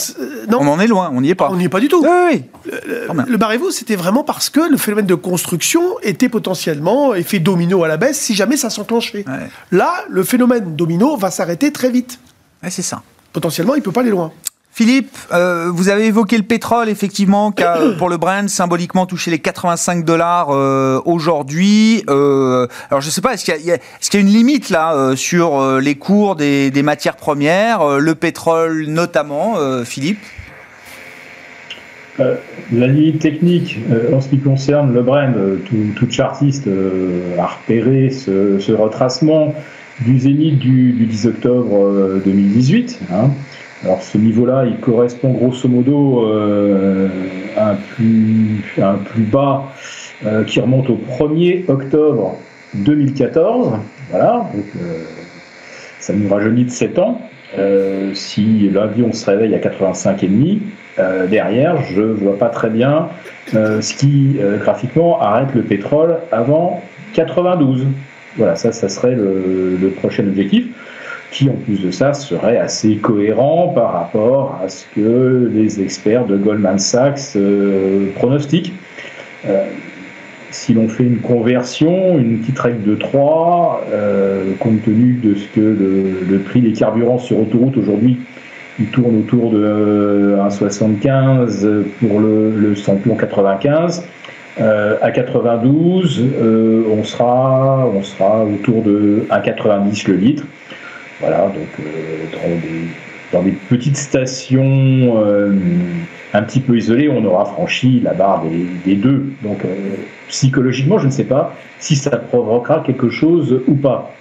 non. On en est loin, on n'y est pas. On n'y est pas du tout. Oui, Le, barrez-vous, c'était vraiment parce que le phénomène de construction était potentiellement effet domino à la baisse si jamais ça s'enclenchait. Là, le phénomène domino va s'arrêter très vite. c'est ça. Potentiellement, il ne peut pas aller loin. Philippe, euh, vous avez évoqué le pétrole, effectivement, qui a, pour le Brent, symboliquement touché les 85 dollars euh, aujourd'hui. Euh, alors, je ne sais pas, est-ce qu'il y, y, a une limite là sur les cours des, des matières premières, le pétrole notamment, Philippe? La limite technique, en ce qui concerne le Brent, tout, chartiste a repéré ce, ce, retracement du zénith du, du 10 octobre 2018. Hein. Alors ce niveau-là, il correspond grosso modo euh, à, un plus, bas euh, qui remonte au 1er octobre 2014. Voilà, donc euh, ça nous rajeunit de 7 ans. si l'avion se réveille à 85,5, euh, derrière, je ne vois pas très bien ce qui, graphiquement, arrête le pétrole avant 92. Voilà, ça, ça serait le prochain objectif qui en plus de ça serait assez cohérent par rapport à ce que les experts de Goldman Sachs euh, pronostiquent. Euh, si l'on fait une conversion, une petite règle de 3, euh, compte tenu de ce que le, prix des carburants sur autoroute aujourd'hui, il tourne autour de 1,75 pour le, le samplon 95. à 92, on, sera, on sera autour de 1,90 le litre. Voilà, donc euh, dans, des, petites stations euh, un petit peu isolées, on aura franchi la barre des, deux. Donc euh, psychologiquement, je ne sais pas si ça provoquera quelque chose ou pas.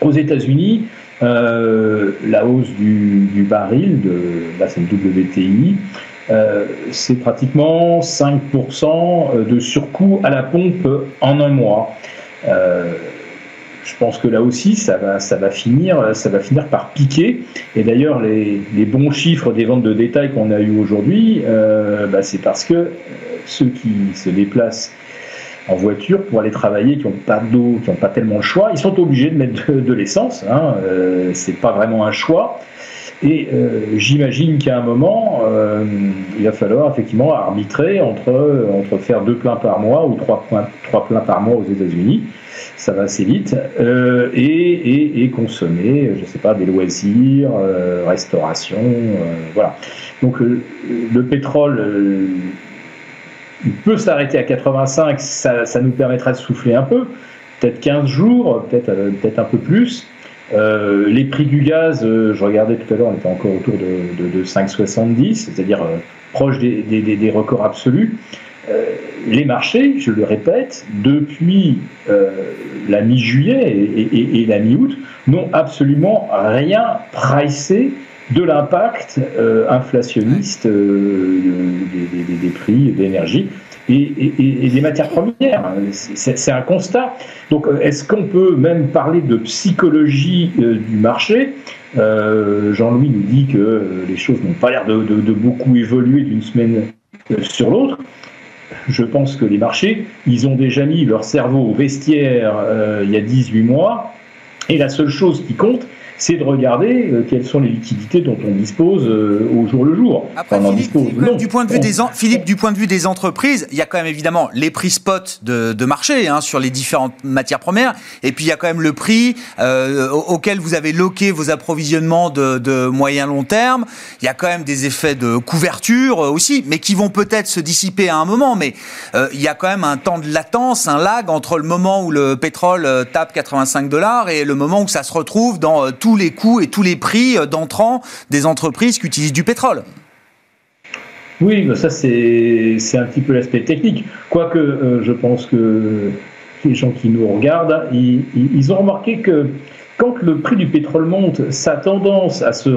Aux États-Unis, la hausse du, baril, de, c'est le WTI, c'est pratiquement 5% de surcoût à la pompe en un mois je pense que là aussi, ça va, ça va, finir, ça va finir par piquer. Et d'ailleurs, les, bons chiffres des ventes de détail qu'on a eu aujourd'hui, euh, bah, c'est parce que euh, ceux qui se déplacent en voiture pour aller travailler, qui n'ont pas d'eau, qui n'ont pas tellement le choix, ils sont obligés de mettre de, l'essence. Hein, euh, c'est pas vraiment un choix. Et euh, j'imagine qu'à un moment, il va falloir effectivement arbitrer entre, entre faire deux pleins par mois ou trois, trois pleins par mois aux États-Unis ça va assez vite, euh, et, consommer, je ne sais pas, des loisirs, euh, restauration, euh, voilà. Donc le pétrole, il peut s'arrêter à 85, ça, nous permettra de souffler un peu, peut-être 15 jours, peut-être peut un peu plus. les prix du gaz, je regardais tout à l'heure, on était encore autour de, de, 5,70, c'est-à-dire proche des, des, records absolus. Euh, les marchés, je le répète, depuis euh, la mi-juillet et, la mi-août, n'ont absolument rien pricé de l'impact euh, inflationniste des, prix de l'énergie et, des matières premières. C'est un constat. Donc, est-ce qu'on peut même parler de psychologie du marché? Jean-Louis nous dit que les choses n'ont pas l'air de, beaucoup évoluer d'une semaine sur l'autre je pense que les marchés, ils ont déjà mis leur cerveau au vestiaire euh, il y a 18 mois, et la seule chose qui compte, c'est de regarder euh, quelles sont les liquidités dont on dispose euh, au jour le jour. Après, Philippe, du point de vue des Philippe, du point de vue des entreprises, il y a quand même évidemment les prix spot de, marché hein, sur les différentes matières premières, et puis il y a quand même le prix euh, auquel vous avez loqué vos approvisionnements de, de moyen long terme. Il y a quand même des effets de couverture aussi, mais qui vont peut-être se dissiper à un moment. Mais il y a quand même un temps de latence, un lag entre le moment où le pétrole tape 85 dollars et le moment où ça se retrouve dans tout tous les coûts et tous les prix euh, d'entrant des entreprises qui utilisent du pétrole. Oui, ça c'est un petit peu l'aspect technique. Quoique euh, je pense que les gens qui nous regardent, ils, ont remarqué que quand le prix du pétrole monte, ça a tendance à se,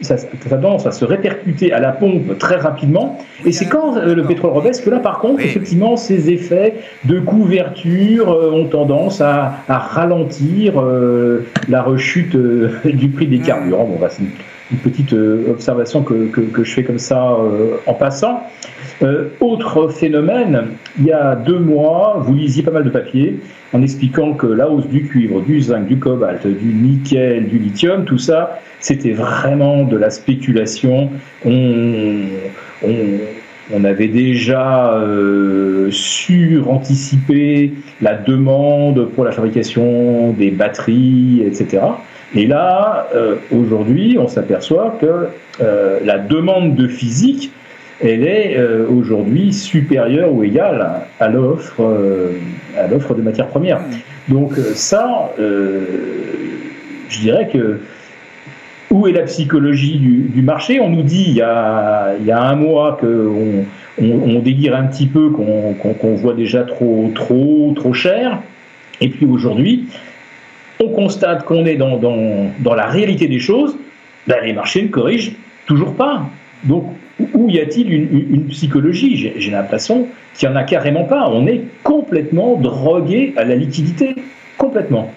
ça, tendance à se répercuter à la pompe très rapidement. Et c'est quand euh, le pétrole rebaisse que là, par contre, effectivement, ces effets de couverture euh, ont tendance à, ralentir euh, la rechute du prix des carburants. Bon, bah, c'est une, petite observation que, que, je fais comme ça en passant. Autre phénomène, il y a deux mois, vous lisiez pas mal de papiers en expliquant que la hausse du cuivre, du zinc, du cobalt, du nickel, du lithium, tout ça, c'était vraiment de la spéculation. On, on, avait déjà euh, suranticipé la demande pour la fabrication des batteries, etc. Et là, euh, aujourd'hui, on s'aperçoit que euh, la demande de physique elle est euh, aujourd'hui supérieure ou égale à l'offre euh, à l'offre de matières premières. Donc euh, ça, je dirais que où est la psychologie du, marché? On nous dit il y a, il y a un mois qu'on on, délire un petit peu, qu'on voit déjà trop, trop, trop cher. Et puis aujourd'hui, on constate qu'on est dans, dans, dans, la réalité des choses. Ben, les marchés ne corrigent toujours pas. Donc où y a-t-il une, psychologie J'ai l'impression qu'il n'y en a carrément pas. On est complètement drogué à la liquidité. Complètement.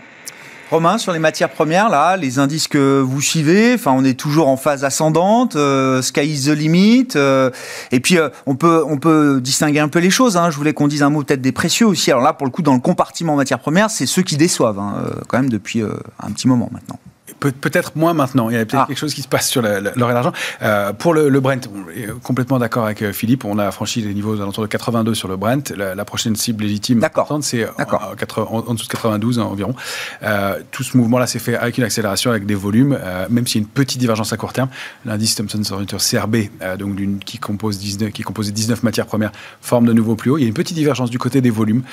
Romain, sur les matières premières, là, les indices que vous suivez, enfin, on est toujours en phase ascendante, euh, sky is the limit, euh, et puis euh, on peut on peut distinguer un peu les choses. Hein. Je voulais qu'on dise un mot peut-être des précieux aussi. Alors là, pour le coup, dans le compartiment matières premières, c'est ceux qui déçoivent hein, quand même depuis un petit moment maintenant. Peut-être moins maintenant. Il y a peut-être ah. quelque chose qui se passe sur l'or et l'argent. Euh, pour le, Brent, on est complètement d'accord avec euh, Philippe. On a franchi les niveaux alentours de 82 sur le Brent. La, prochaine cible légitime, c'est en, en, dessous de 92 environ. Euh, tout ce mouvement-là s'est fait avec une accélération, avec des volumes, même s'il y a une petite divergence à court terme. L'indice Thomson Reuters CRB, donc qui compose 19, qui composait 19 matières premières, forme de nouveau plus haut. Il y a une petite divergence du côté des volumes,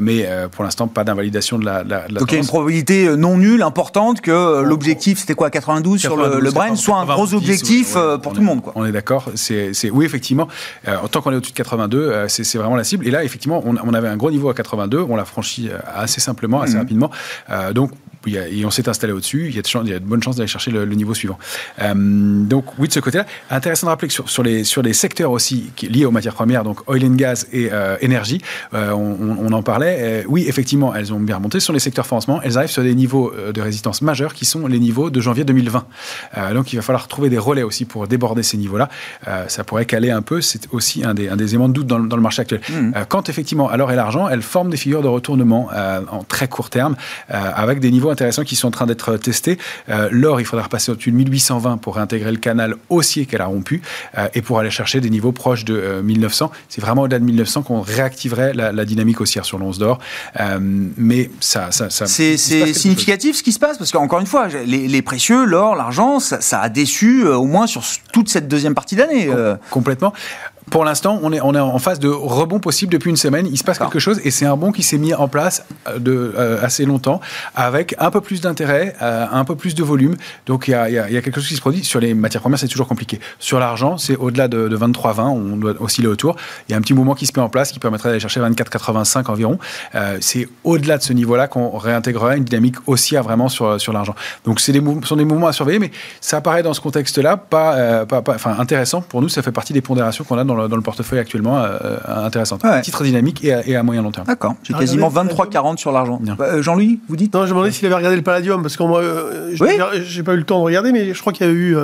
mais pour l'instant, pas d'invalidation de la, de la, Donc il y a une probabilité non nulle, importante que l'objectif objectif, c'était quoi 92, sur le, le Brent, soit un gros objectif euh, pour tout le monde. Quoi. On est d'accord. C'est, oui, effectivement, euh, tant qu'on est au-dessus de 82, euh, c'est, vraiment la cible. Et là, effectivement, on, on, avait un gros niveau à 82, on l'a franchi assez simplement, assez mhm. rapidement. donc, et on s'est installé au-dessus, il y a de, il y a de bonnes chances d'aller chercher le, niveau suivant. donc oui, de ce côté-là, intéressant de rappeler que sur, sur, les, sur les secteurs aussi qui, liés aux matières premières, donc oil and gas et énergie, on, on, en parlait. oui, effectivement, elles ont bien remonté. Sur les secteurs financement, elles arrivent sur des niveaux de résistance majeurs qui sont les niveaux de janvier 2020. Euh, donc il va falloir trouver des relais aussi pour déborder ces niveaux-là. Euh, ça pourrait caler un peu, c'est aussi un des, un des éléments de doute dans, le marché actuel. Mmh. Euh, quand effectivement, alors et l'argent, elles forment des figures de retournement en très court terme, avec des niveaux intéressants qui sont en train d'être testés. L'or, il faudra repasser au-dessus de 1820 pour réintégrer le canal haussier qu'elle a rompu et pour aller chercher des niveaux proches de 1900. C'est vraiment au-delà de 1900 qu'on réactiverait la, dynamique haussière sur l'once d'or. mais ça, ça, ça c'est significatif ce qui se passe parce qu'encore une fois, les, les précieux, l'or, l'argent, ça, a déçu euh, au moins sur toute cette deuxième partie d'année. Euh. Complètement. Pour l'instant, on est, on est en phase de rebond possible depuis une semaine. Il se passe quelque chose et c'est un bond qui s'est mis en place euh, de, euh, assez longtemps avec un peu plus d'intérêt, euh, un peu plus de volume. Donc il y a, y a, quelque chose qui se produit. Sur les matières premières, c'est toujours compliqué. Sur l'argent, c'est au-delà de, de 23,20. On doit osciller autour. Il y a un petit mouvement qui se met en place qui permettrait d'aller chercher 24,85 environ. c'est au-delà de ce niveau-là qu'on réintégrerait une dynamique haussière vraiment sur, sur l'argent. Donc des, sont des mouvements à surveiller, mais ça apparaît dans ce contexte-là pas, pas, pas, enfin, intéressant. Pour nous, ça fait partie des pondérations qu'on a dans dans le, portefeuille actuellement euh, euh intéressante. Titre dynamique et à, moyen long terme. D'accord. J'ai quasiment 23,40 sur l'argent. Euh, Jean-Louis, vous dites Non, je me demandais s'il avait regardé le Palladium, parce que moi, euh, j'ai pas eu le temps de regarder, mais je crois qu'il y a eu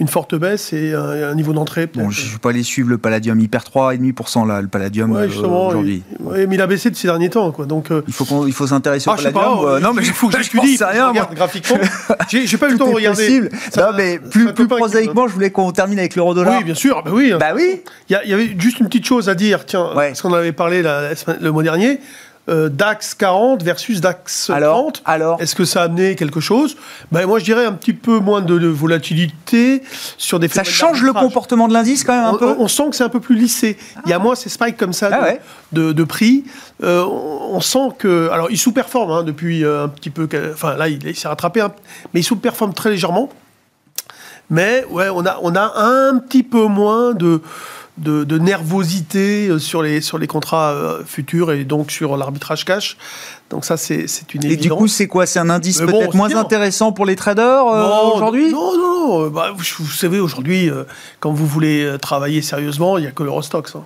une forte baisse et un, niveau d'entrée. Bon, je ne suis pas allé suivre le Palladium hyper 3,5% là, le Palladium ouais, aujourd'hui. Oui, mais il a baissé de ces derniers temps. Quoi, donc, il faut, il faut s'intéresser au ah, Palladium. non, mais il faut que je sais rien. Moi. graphiquement. J'ai pas eu le temps de regarder. non, mais plus, plus prosaïquement, je voulais qu'on termine avec l'euro-dollar. Oui, bien sûr. Bah oui. Bah oui. Il y, avait juste une petite chose à dire, tiens, parce qu'on avait parlé le mois dernier. Euh, DAX 40 versus DAX 30. Alors, Est-ce que ça a amené quelque chose? Ben, Moi, je dirais un petit peu moins de, volatilité sur des Ça change le comportement de l'indice quand même un on, peu? on, sent que c'est un peu plus lissé. Il y a moins ces spikes comme ça ah de, prix. Euh, on, sent que. Alors, il sous-performe hein, depuis euh, un petit peu. Enfin, là, il, s'est rattrapé, mais il sous-performe très légèrement. Mais ouais, on a, on a un petit peu moins de de, de nervosité euh, sur les, sur les contrats euh, futurs et donc sur l'arbitrage cash. Donc ça, c'est c'est une Et évidence. du coup, c'est quoi? C'est un indice bon, peut-être moins intéressant pour les traders euh, aujourd'hui? Non, non, non. Bah, vous, vous savez, aujourd'hui, euh, quand vous voulez travailler sérieusement, il n'y a que l'Eurostox. hein.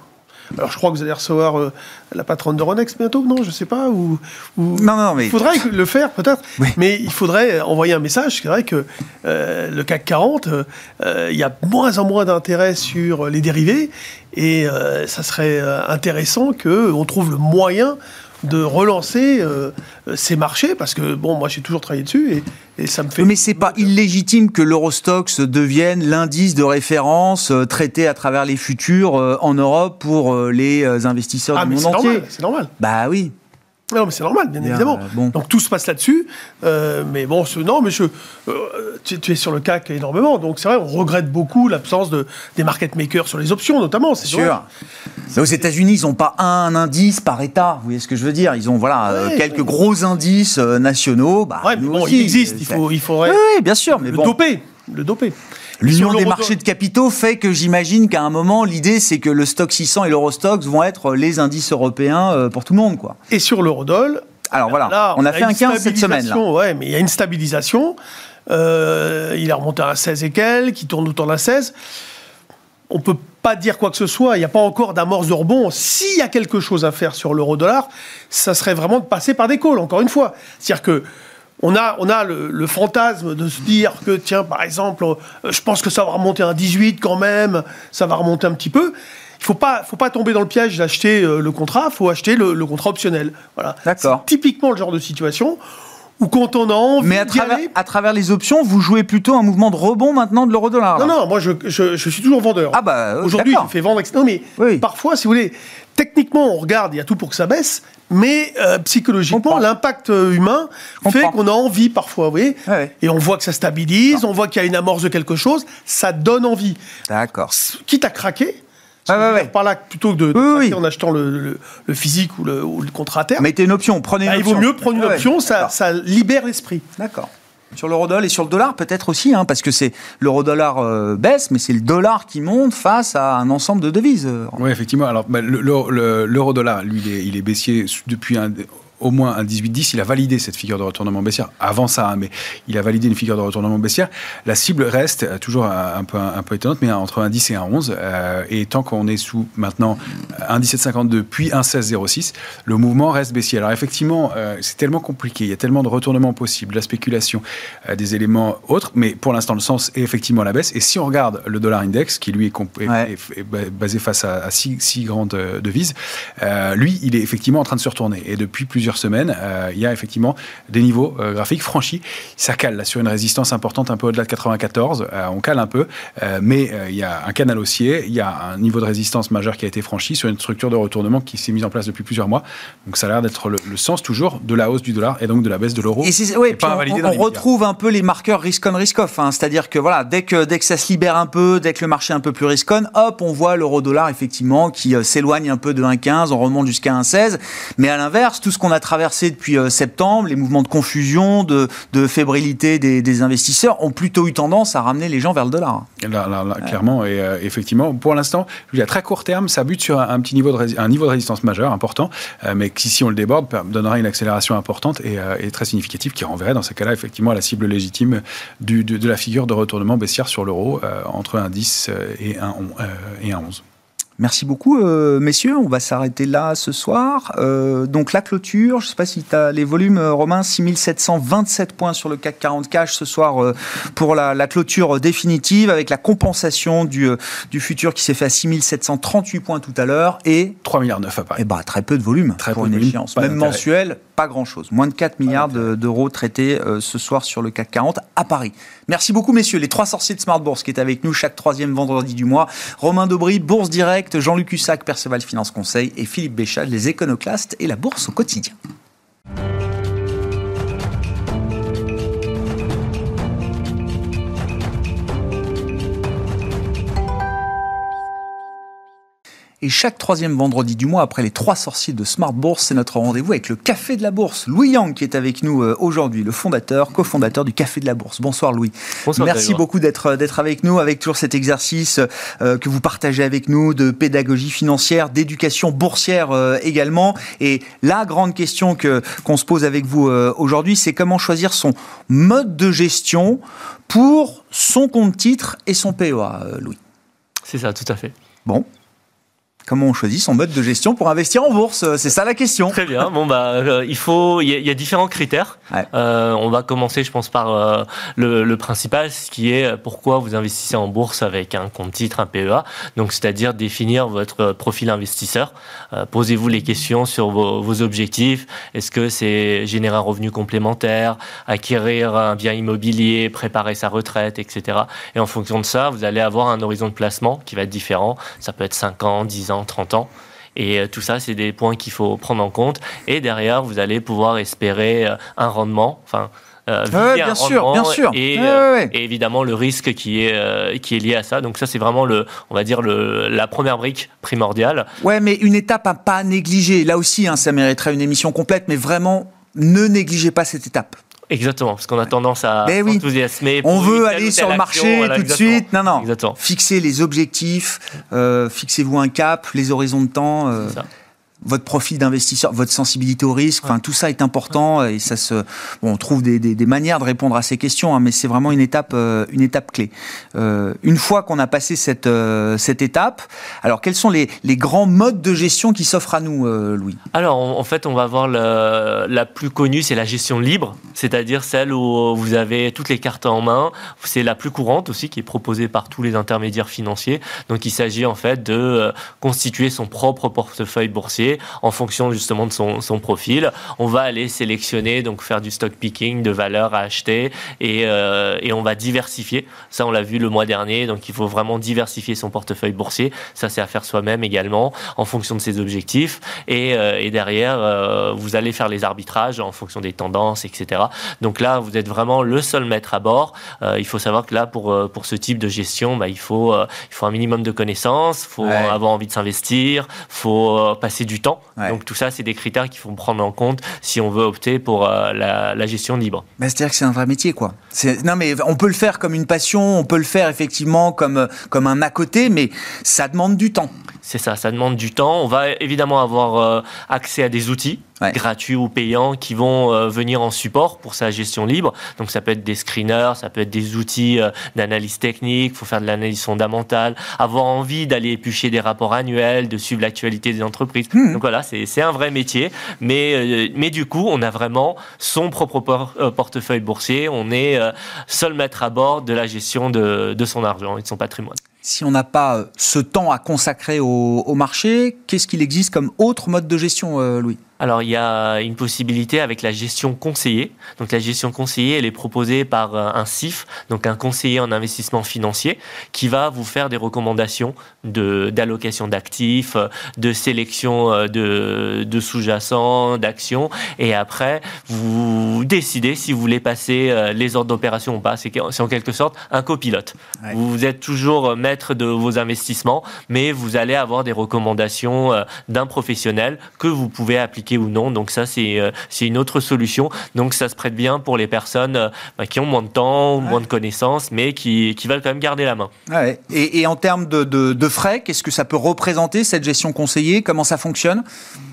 Alors, je crois que vous allez recevoir euh, la patronne d'Euronext bientôt, non Je sais pas. Ou, ou- Non, non, mais Il faudrait le faire, peut-être. Oui. Mais il faudrait envoyer un message. C'est vrai que euh, le CAC 40, euh, euh, il y a de moins en moins d'intérêt sur les dérivés. Et euh, ça serait intéressant qu'on trouve le moyen de relancer euh, ces marchés. Parce que, bon, moi, j'ai toujours travaillé dessus. Et, et ça me fait. Mais c'est pas illégitime que l'Eurostox devienne l'indice de référence euh, traité à travers les futurs euh, en Europe pour les investisseurs Ah, du mais monde c'est entier. normal. C'est normal. Bah oui. Non, mais c'est normal, bien Bien, évidemment. euh, bon. Donc tout se passe là-dessus. Euh, mais bon, ce- non, mais je, euh, tu, tu es sur le CAC énormément. Donc c'est vrai, on regrette beaucoup l'absence de, des market makers sur les options, notamment. C'est Sûr. Mais Aux États-Unis, ils n'ont pas un indice par État. Vous voyez ce que je veux dire? Ils ont voilà Ouais, quelques ouais. gros indices nationaux. Bah, Ouais, mais bon, aussi, il existe. Il, c'est- faut, il faudrait Oui, oui, bien sûr. Mais le bon, doper. Le doper. L'union des marchés de capitaux fait que j'imagine qu'à un moment, l'idée, c'est que le stock 600 et l'Eurostox vont être les indices européens euh, pour tout le monde, quoi. Et sur l'eurodoll, Alors voilà, là, on a fait une un 15 cette semaine. Là. Ouais, mais il y a une stabilisation. Euh, il est remonté à un 16 et quelques, qui tourne autour d'un 16. On peut pas dire quoi que ce soit. Il n'y a pas encore d'amorce de rebond. S'il y a quelque chose à faire sur l'euro-dollar, ça serait vraiment de passer par des calls, encore une fois. C'est-à-dire que on a, on a le, le fantasme de se dire que, tiens, par exemple, euh, je pense que ça va remonter à un 18 quand même, ça va remonter un petit peu. Il faut pas, faut pas tomber dans le piège d'acheter euh, le contrat, il faut acheter le, le contrat optionnel. Voilà. D'accord. C'est typiquement le genre de situation où quand on a envie Mais à travers, aller- à travers les options, vous jouez plutôt un mouvement de rebond maintenant de l'euro-dollar. Non, non, moi je, je, je suis toujours vendeur. Ah bah, euh, Aujourd'hui, je fais vendre. Non, mais Oui. parfois, si vous voulez, techniquement, on regarde, il y a tout pour que ça baisse, mais euh, psychologiquement, l'impact euh, humain fait qu'on a envie parfois, vous voyez. Ouais. Et on voit que ça stabilise, on voit qu'il y a une amorce de quelque chose, ça donne envie. D'accord. Quitte à craquer, ouais, ouais. par là, plutôt que de, Oui, oui. en achetant le, le- le physique ou le, ou le contrat à terme, Mettez une option, prenez une bah, il option. vaut mieux prendre une ouais. option, ça, ça libère l'esprit. D'accord. Sur l'euro-dollar et sur le dollar, peut-être aussi, hein, parce que c'est l'euro-dollar euh, baisse, mais c'est le dollar qui monte face à un ensemble de devises. euh. Oui, effectivement. Alors, bah, le- le- le- l'euro-dollar, lui, il est, il est baissier depuis un- au moins un 18-10. Il a validé cette figure de retournement baissière. Avant ça, hein, mais il a validé une figure de retournement baissière. La cible reste euh, toujours un, un peu, un, peu étonnante, mais entre un 10 et un 11. euh, et tant qu'on est sous maintenant un 17,52 puis un 16,06, le mouvement reste baissier. Alors, effectivement, euh, c'est tellement compliqué. Il y a tellement de retournements possibles, la spéculation, euh, des éléments autres. Mais pour l'instant, le sens est effectivement à la baisse. Et si on regarde le dollar index, qui lui est, comp- est- Ouais. est- est ba- basé face à, à six, six grandes devises, lui, il est effectivement en train de se retourner. Et depuis plusieurs semaines, euh, il y a effectivement des niveaux euh, graphiques franchis. Ça cale là, sur une résistance importante un peu au-delà de 94. Euh, on cale un peu, mais il y a un canal haussier, il y a un niveau de résistance majeur qui a été franchi sur une structure de retournement qui s'est mise en place depuis plusieurs mois. Donc ça a l'air d'être le, le sens toujours de la hausse du dollar et donc de la baisse de l'euro. Et c'est ouais, Et puis pas on, on- on retrouve un peu les marqueurs risk-on, risk-off. hein. C'est-à-dire que voilà, dès que, dès que ça se libère un peu, dès que le marché est un peu plus risk-on, hop, on voit l'euro-dollar effectivement qui s'éloigne un peu de 1,15, on remonte jusqu'à 1,16. Mais à l'inverse, tout ce qu'on a traversé depuis euh, septembre, les mouvements de confusion, de, de fébrilité des, des investisseurs, ont plutôt eu tendance à ramener les gens vers le dollar. Là, là, là, clairement, et euh, effectivement, pour l'instant, à très court terme, ça bute sur un, un petit niveau de, un niveau de résistance majeur, important, euh, mais qui, si on le déborde, donnera une accélération importante et, euh, et très significative qui renverrait dans ces cas-là, effectivement, à la cible légitime du, de, de la figure de retournement baissière sur l'euro euh, entre un 10 euh, et un, euh, et un 11. Merci beaucoup, euh, messieurs. On va s'arrêter là ce soir. Euh, donc la clôture, je ne sais pas si tu as les volumes, euh, Romain, 6727 points sur le CAC 40 cash ce soir euh, pour la, la clôture définitive avec la compensation du, euh, du futur qui s'est fait à 6738 points tout à l'heure et 3 milliards 9 à Paris. eh ben, très peu de volume Très pour peu une échéance. Même d'intérêt. Pas grand-chose. Moins de 4 milliards de- d'euros traités euh, ce soir sur le CAC 40 à Paris. Merci beaucoup, messieurs. Les trois sorciers de Smart Bourse qui est avec nous chaque troisième vendredi du mois. Romain Dobry, Bourse Direct, Jean-Luc Hussac, Perceval Finance Conseil et Philippe Béchal, les éconoclastes et la bourse au quotidien. Et chaque troisième vendredi du mois, après les trois sorciers de Smart Bourse, c'est notre rendez-vous avec le Café de la Bourse. Louis Yang qui est avec nous euh, aujourd'hui, le fondateur, cofondateur du Café de la Bourse. Bonsoir Louis. Bonsoir, Merci beaucoup d'être euh, d'être avec nous, avec toujours cet exercice euh, que vous partagez avec nous de pédagogie financière, d'éducation boursière euh, également. Et la grande question que qu'on se pose avec vous euh, aujourd'hui, c'est comment choisir son mode de gestion pour son compte titre et son PEA, Louis. C'est ça, tout à fait. Bon. Comment on choisit son mode de gestion pour investir en bourse C'est ça la question. Très bien. Bon bah, euh, il faut, il y, a- il y a différents critères. Ouais. Euh, on va commencer, je pense, par euh, le, le principal, ce qui est pourquoi vous investissez en bourse avec un compte titre, un PEA. Donc, c'est-à-dire définir votre profil investisseur. Posez-vous les questions sur vos, vos objectifs. Est-ce que c'est générer un revenu complémentaire, acquérir un bien immobilier, préparer sa retraite, etc. Et en fonction de ça, vous allez avoir un horizon de placement qui va être différent. Ça peut être 5 ans, 10 ans, 30 ans. Et euh, tout ça, c'est des points qu'il faut prendre en compte. Et derrière, vous allez pouvoir espérer euh, un rendement, enfin, euh, Ouais, bien sûr, bien sûr. Et, Ouais, ouais, ouais. et évidemment le risque qui est euh, qui est lié à ça. Donc ça, c'est vraiment le, on va dire le, la première brique primordiale. Ouais, mais une étape à pas négliger. Là aussi, hein, ça mériterait une émission complète, mais vraiment, ne négligez pas cette étape. Exactement, parce qu'on a tendance à Ben oui. enthousiasmer. On veut aller sur le marché voilà, tout de suite. Non, non. Exactement. Fixez les objectifs, euh, fixez-vous un cap, les horizons de temps. euh, C'est ça. Votre profil d'investisseur, votre sensibilité au risque, enfin tout ça est important et ça se, bon, on trouve des, des- des manières de répondre à ces questions, hein, mais c'est vraiment une étape, euh, une étape clé. Euh, une fois qu'on a passé cette euh, cette étape, alors quels sont les, les grands modes de gestion qui s'offrent à nous, Louis? Alors, en en fait, on va voir le- la plus connue, c'est la gestion libre, c'est-à-dire celle où vous avez toutes les cartes en main. C'est la plus courante aussi, qui est proposée par tous les intermédiaires financiers. Donc, il s'agit en fait de constituer son propre portefeuille boursier en fonction justement de son, son profil. On va aller sélectionner, donc faire du stock picking de valeurs à acheter et, euh, et on va diversifier. Ça, on l'a vu le mois dernier. Donc, il faut vraiment diversifier son portefeuille boursier. Ça, c'est à faire soi-même également en fonction de ses objectifs. Et, euh, et derrière, euh, vous allez faire les arbitrages en fonction des tendances, etc. Donc là, vous êtes vraiment le seul maître à bord. Il faut savoir que là, pour, pour ce type de gestion, bah, il, faut, il faut un minimum de connaissances, il faut Ouais. avoir envie de s'investir, il faut passer du temps. Ouais. Donc tout ça, c'est des critères qu'il faut prendre en compte si on veut opter pour euh, la, la gestion libre. Ben, C'est-à-dire que c'est un vrai métier, quoi. C'est- Non, mais on peut le faire comme une passion, on peut le faire effectivement comme, comme un à côté, mais ça demande du temps. C'est ça, ça demande du temps. On va évidemment avoir euh, accès à des outils Ouais. gratuits ou payants qui vont euh, venir en support pour sa gestion libre. Donc ça peut être des screeners, ça peut être des outils euh, d'analyse technique, il faut faire de l'analyse fondamentale, avoir envie d'aller éplucher des rapports annuels, de suivre l'actualité des entreprises. Mhm. Donc voilà, c'est un vrai métier. Mais, euh, mais du coup, on a vraiment son propre por- euh, portefeuille boursier. On est euh, seul maître à bord de la gestion de, de son argent et de son patrimoine. Si on n'a pas ce temps à consacrer au, au marché, qu'est-ce qu'il existe comme autre mode de gestion, euh, Louis? Alors, il y a une possibilité avec la gestion conseillée. Donc, la gestion conseillée, elle est proposée par euh, un CIF, donc un conseiller en investissement financier, qui va vous faire des recommandations de d'allocation d'actifs, euh, de sélection euh, de, de sous-jacents, d'actions. Et après, vous décidez si vous voulez passer les ordres d'opération ou pas. C'est en quelque sorte un copilote. Ouais. Vous êtes toujours maître de vos investissements, mais vous allez avoir des recommandations d'un professionnel que vous pouvez appliquer ou non. Donc ça, c'est euh, c'est une autre solution. Donc ça se prête bien pour les personnes euh, bah, qui ont moins de temps, moins de connaissances, mais qui, qui veulent quand même garder la main. Ouais. et, et en termes de, de- de frais, qu'est-ce que ça peut représenter, cette gestion conseillée? Comment ça fonctionne?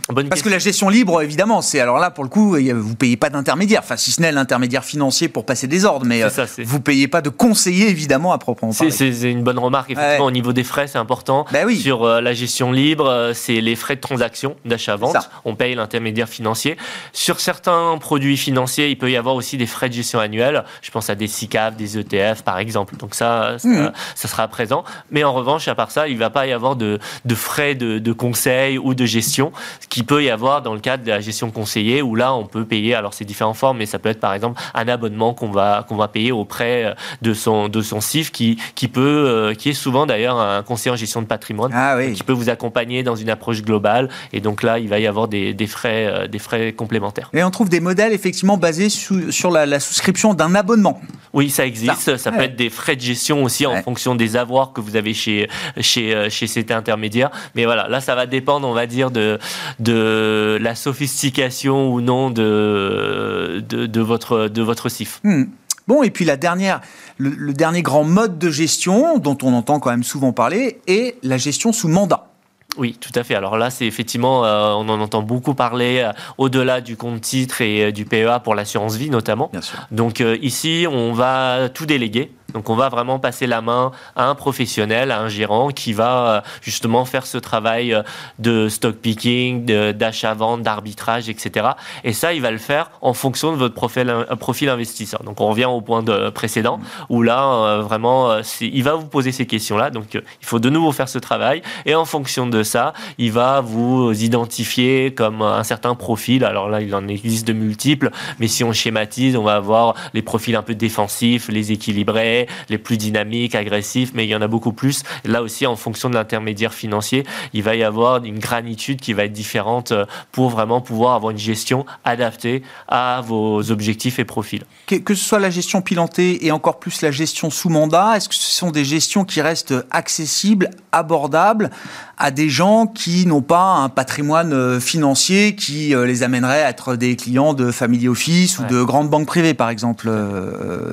Bonne Parce que la gestion libre, évidemment, c'est alors là, pour le coup, vous payez pas d'intermédiaire, enfin, si ce n'est l'intermédiaire financier pour passer des ordres, mais euh, ça, vous payez pas de conseiller, évidemment, à proprement parler. C'est une bonne remarque. Effectivement, Ouais. au niveau des frais, c'est important. Bah oui. Sur euh, la gestion libre, euh, c'est les frais de transaction, d'achat-vente. On paye l'intermédiaire financier. Sur certains produits financiers, il peut y avoir aussi des frais de gestion annuels. Je pense à des SICAV, des ETF, par exemple. Donc ça, ça, Mhm. ça sera présent. Mais en revanche, à part ça, il ne va pas y avoir de, de frais de, de conseil ou de gestion qui peut y avoir dans le cadre de la gestion conseillée, où là, on peut payer, alors c'est différentes formes, mais ça peut être par exemple un abonnement qu'on va, qu'on va payer auprès de son, de son CIF, qui, qui, peut, qui est souvent d'ailleurs un conseiller en gestion de patrimoine, ah qui peut vous accompagner dans une approche globale. Et donc là, il va y avoir des, des frais, des frais complémentaires. Et on trouve des modèles effectivement basés sur la, la souscription d'un abonnement. Oui, ça existe. Ça, peut être des frais de gestion aussi en fonction des avoirs que vous avez chez, chez, chez cet intermédiaire. Mais voilà, là, ça va dépendre, on va dire, de, de la sophistication ou non de, de, votre, de votre CIF. Hmm. Bon, et puis la dernière, le, dernier grand mode de gestion dont on entend quand même souvent parler est la gestion sous mandat. Oui, tout à fait. Alors là, c'est effectivement, euh, on en entend beaucoup parler euh, au-delà du compte titre et euh, du PEA pour l'assurance vie notamment. Bien sûr. Donc ici, on va tout déléguer. Donc on va vraiment passer la main à un professionnel, à un gérant qui va euh, justement faire ce travail euh, de stock picking, d'achat-vente, d'arbitrage, etc. Et ça, il va le faire en fonction de votre profil, euh, investisseur. Donc on revient au point de, précédent où là, vraiment, il va vous poser ces questions-là. Donc il faut de nouveau faire ce travail. Et en fonction de ça, il va vous identifier comme un certain profil. Alors là, il en existe de multiples, mais si on schématise, on va avoir les profils un peu défensifs, les équilibrés, les plus dynamiques, agressifs, mais il y en a beaucoup plus. Là aussi, en fonction de l'intermédiaire financier, il va y avoir une granitude qui va être différente euh, pour vraiment pouvoir avoir une gestion adaptée à vos objectifs et profils. Que, ce soit la gestion pilantée et encore plus la gestion sous mandat, est-ce que ce sont des gestions qui restent accessibles, abordables à des gens qui n'ont pas un patrimoine euh, financier qui euh, les amènerait à être des clients de Family Office ou de grandes banques privées, par exemple,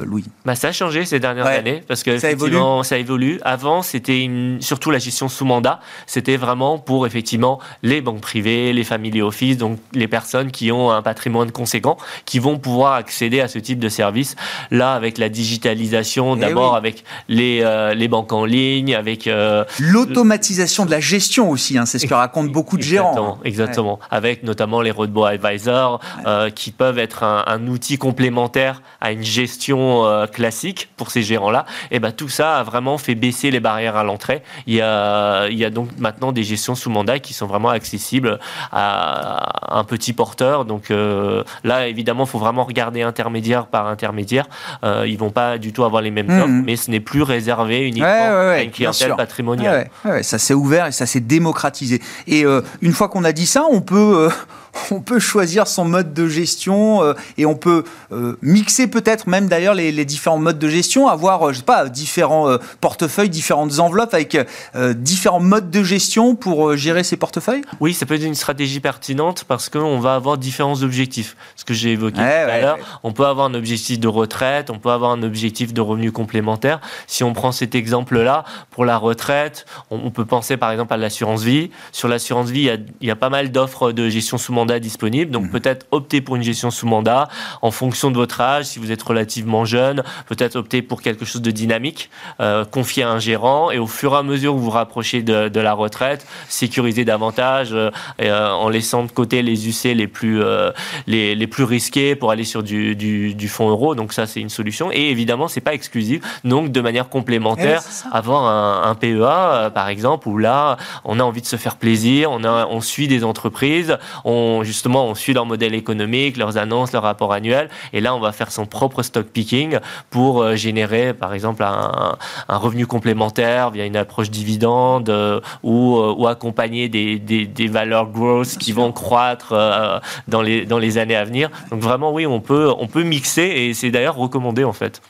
Louis bah, Ça a changé ces dernières années parce que ça évolue. ça évolue. Avant, c'était surtout la gestion sous mandat. C'était vraiment pour effectivement les banques privées, les family office, donc les personnes qui ont un patrimoine conséquent, qui vont pouvoir accéder à ce type de service. Là, avec la digitalisation, eh d'abord avec les, euh, les banques en ligne, avec euh, l'automatisation de la gestion aussi. Hein, c'est ce que racontent beaucoup de gérants. Exactement. Avec notamment les roadbook advisors, euh, qui peuvent être un, un, outil complémentaire à une gestion classique pour ces gérants-là, et ben tout ça a vraiment fait baisser les barrières à l'entrée. Il y a, il y a donc maintenant des gestions sous mandat qui sont vraiment accessibles à un petit porteur. Donc euh, là, évidemment, il faut vraiment regarder intermédiaire par intermédiaire. Euh, ils vont pas du tout avoir les mêmes mmh. offres, mais ce n'est plus réservé uniquement à une clientèle patrimoniale. ça s'est ouvert et ça s'est démocratisé. Et euh, une fois qu'on a dit ça, on peut euh, on peut choisir son mode de gestion euh, et on peut euh, mixer peut-être même d'ailleurs les, différents modes de gestion, avoir, euh, je sais pas, différents portefeuilles, différentes enveloppes avec différents modes de gestion pour gérer ces portefeuilles? Oui, ça peut être une stratégie pertinente parce qu'on va avoir différents objectifs. Ce que j'ai évoqué tout à l'heure, on peut avoir un objectif de retraite, on peut avoir un objectif de revenu complémentaire. Si on prend cet exemple-là, pour la retraite, on, peut penser par exemple à l'assurance vie. Sur l'assurance vie, il y a, il y a pas mal d'offres de gestion sous mandat disponible. Donc mhm. peut-être opter pour une gestion sous mandat en fonction de votre âge. Si vous êtes relativement jeune, peut-être opter pour quelque chose de dynamique, euh, confier à un gérant et au fur et à mesure que vous vous rapprochez de, la retraite, sécuriser davantage euh, euh, en laissant de côté les UC les plus, les, les, plus risqués pour aller sur du, du, fonds euro. Donc ça, c'est une solution. Et évidemment, c'est pas exclusif. Donc de manière complémentaire, eh avoir un, un PEA, par exemple, où là, on a envie de se faire plaisir, on, a, on suit des entreprises, on justement, on suit leur modèle économique, leurs annonces, leur rapport annuel, et là, on va faire son propre stock picking pour euh, générer, par exemple, un, revenu complémentaire via une approche dividende euh, ou, euh, ou, accompagner des, des, valeurs growth qui vont croître dans, les, dans les années à venir. Donc vraiment, oui, on peut, on peut mixer, et c'est d'ailleurs recommandé en fait.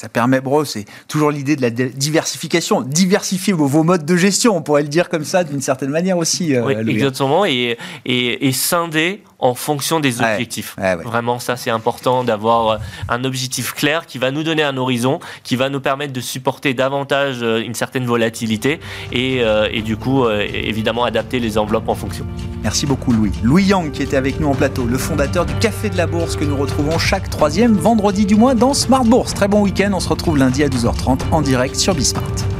Ça permet, bro, c'est toujours l'idée de la diversification. Diversifier vos, modes de gestion, on pourrait le dire comme ça d'une certaine manière aussi. oui, exactement. Et, et, et scinder en fonction des objectifs. Vraiment, ça c'est important d'avoir euh, un objectif clair qui va nous donner un horizon, qui va nous permettre de supporter davantage euh, une certaine volatilité et, euh, et du coup, évidemment, adapter les enveloppes en fonction. Merci beaucoup Louis. Louis Yang qui était avec nous en plateau, le fondateur du Café de la Bourse que nous retrouvons chaque troisième vendredi du mois dans Smart Bourse. Très bon week-end, on se retrouve lundi à 12h30 en direct sur Bismart.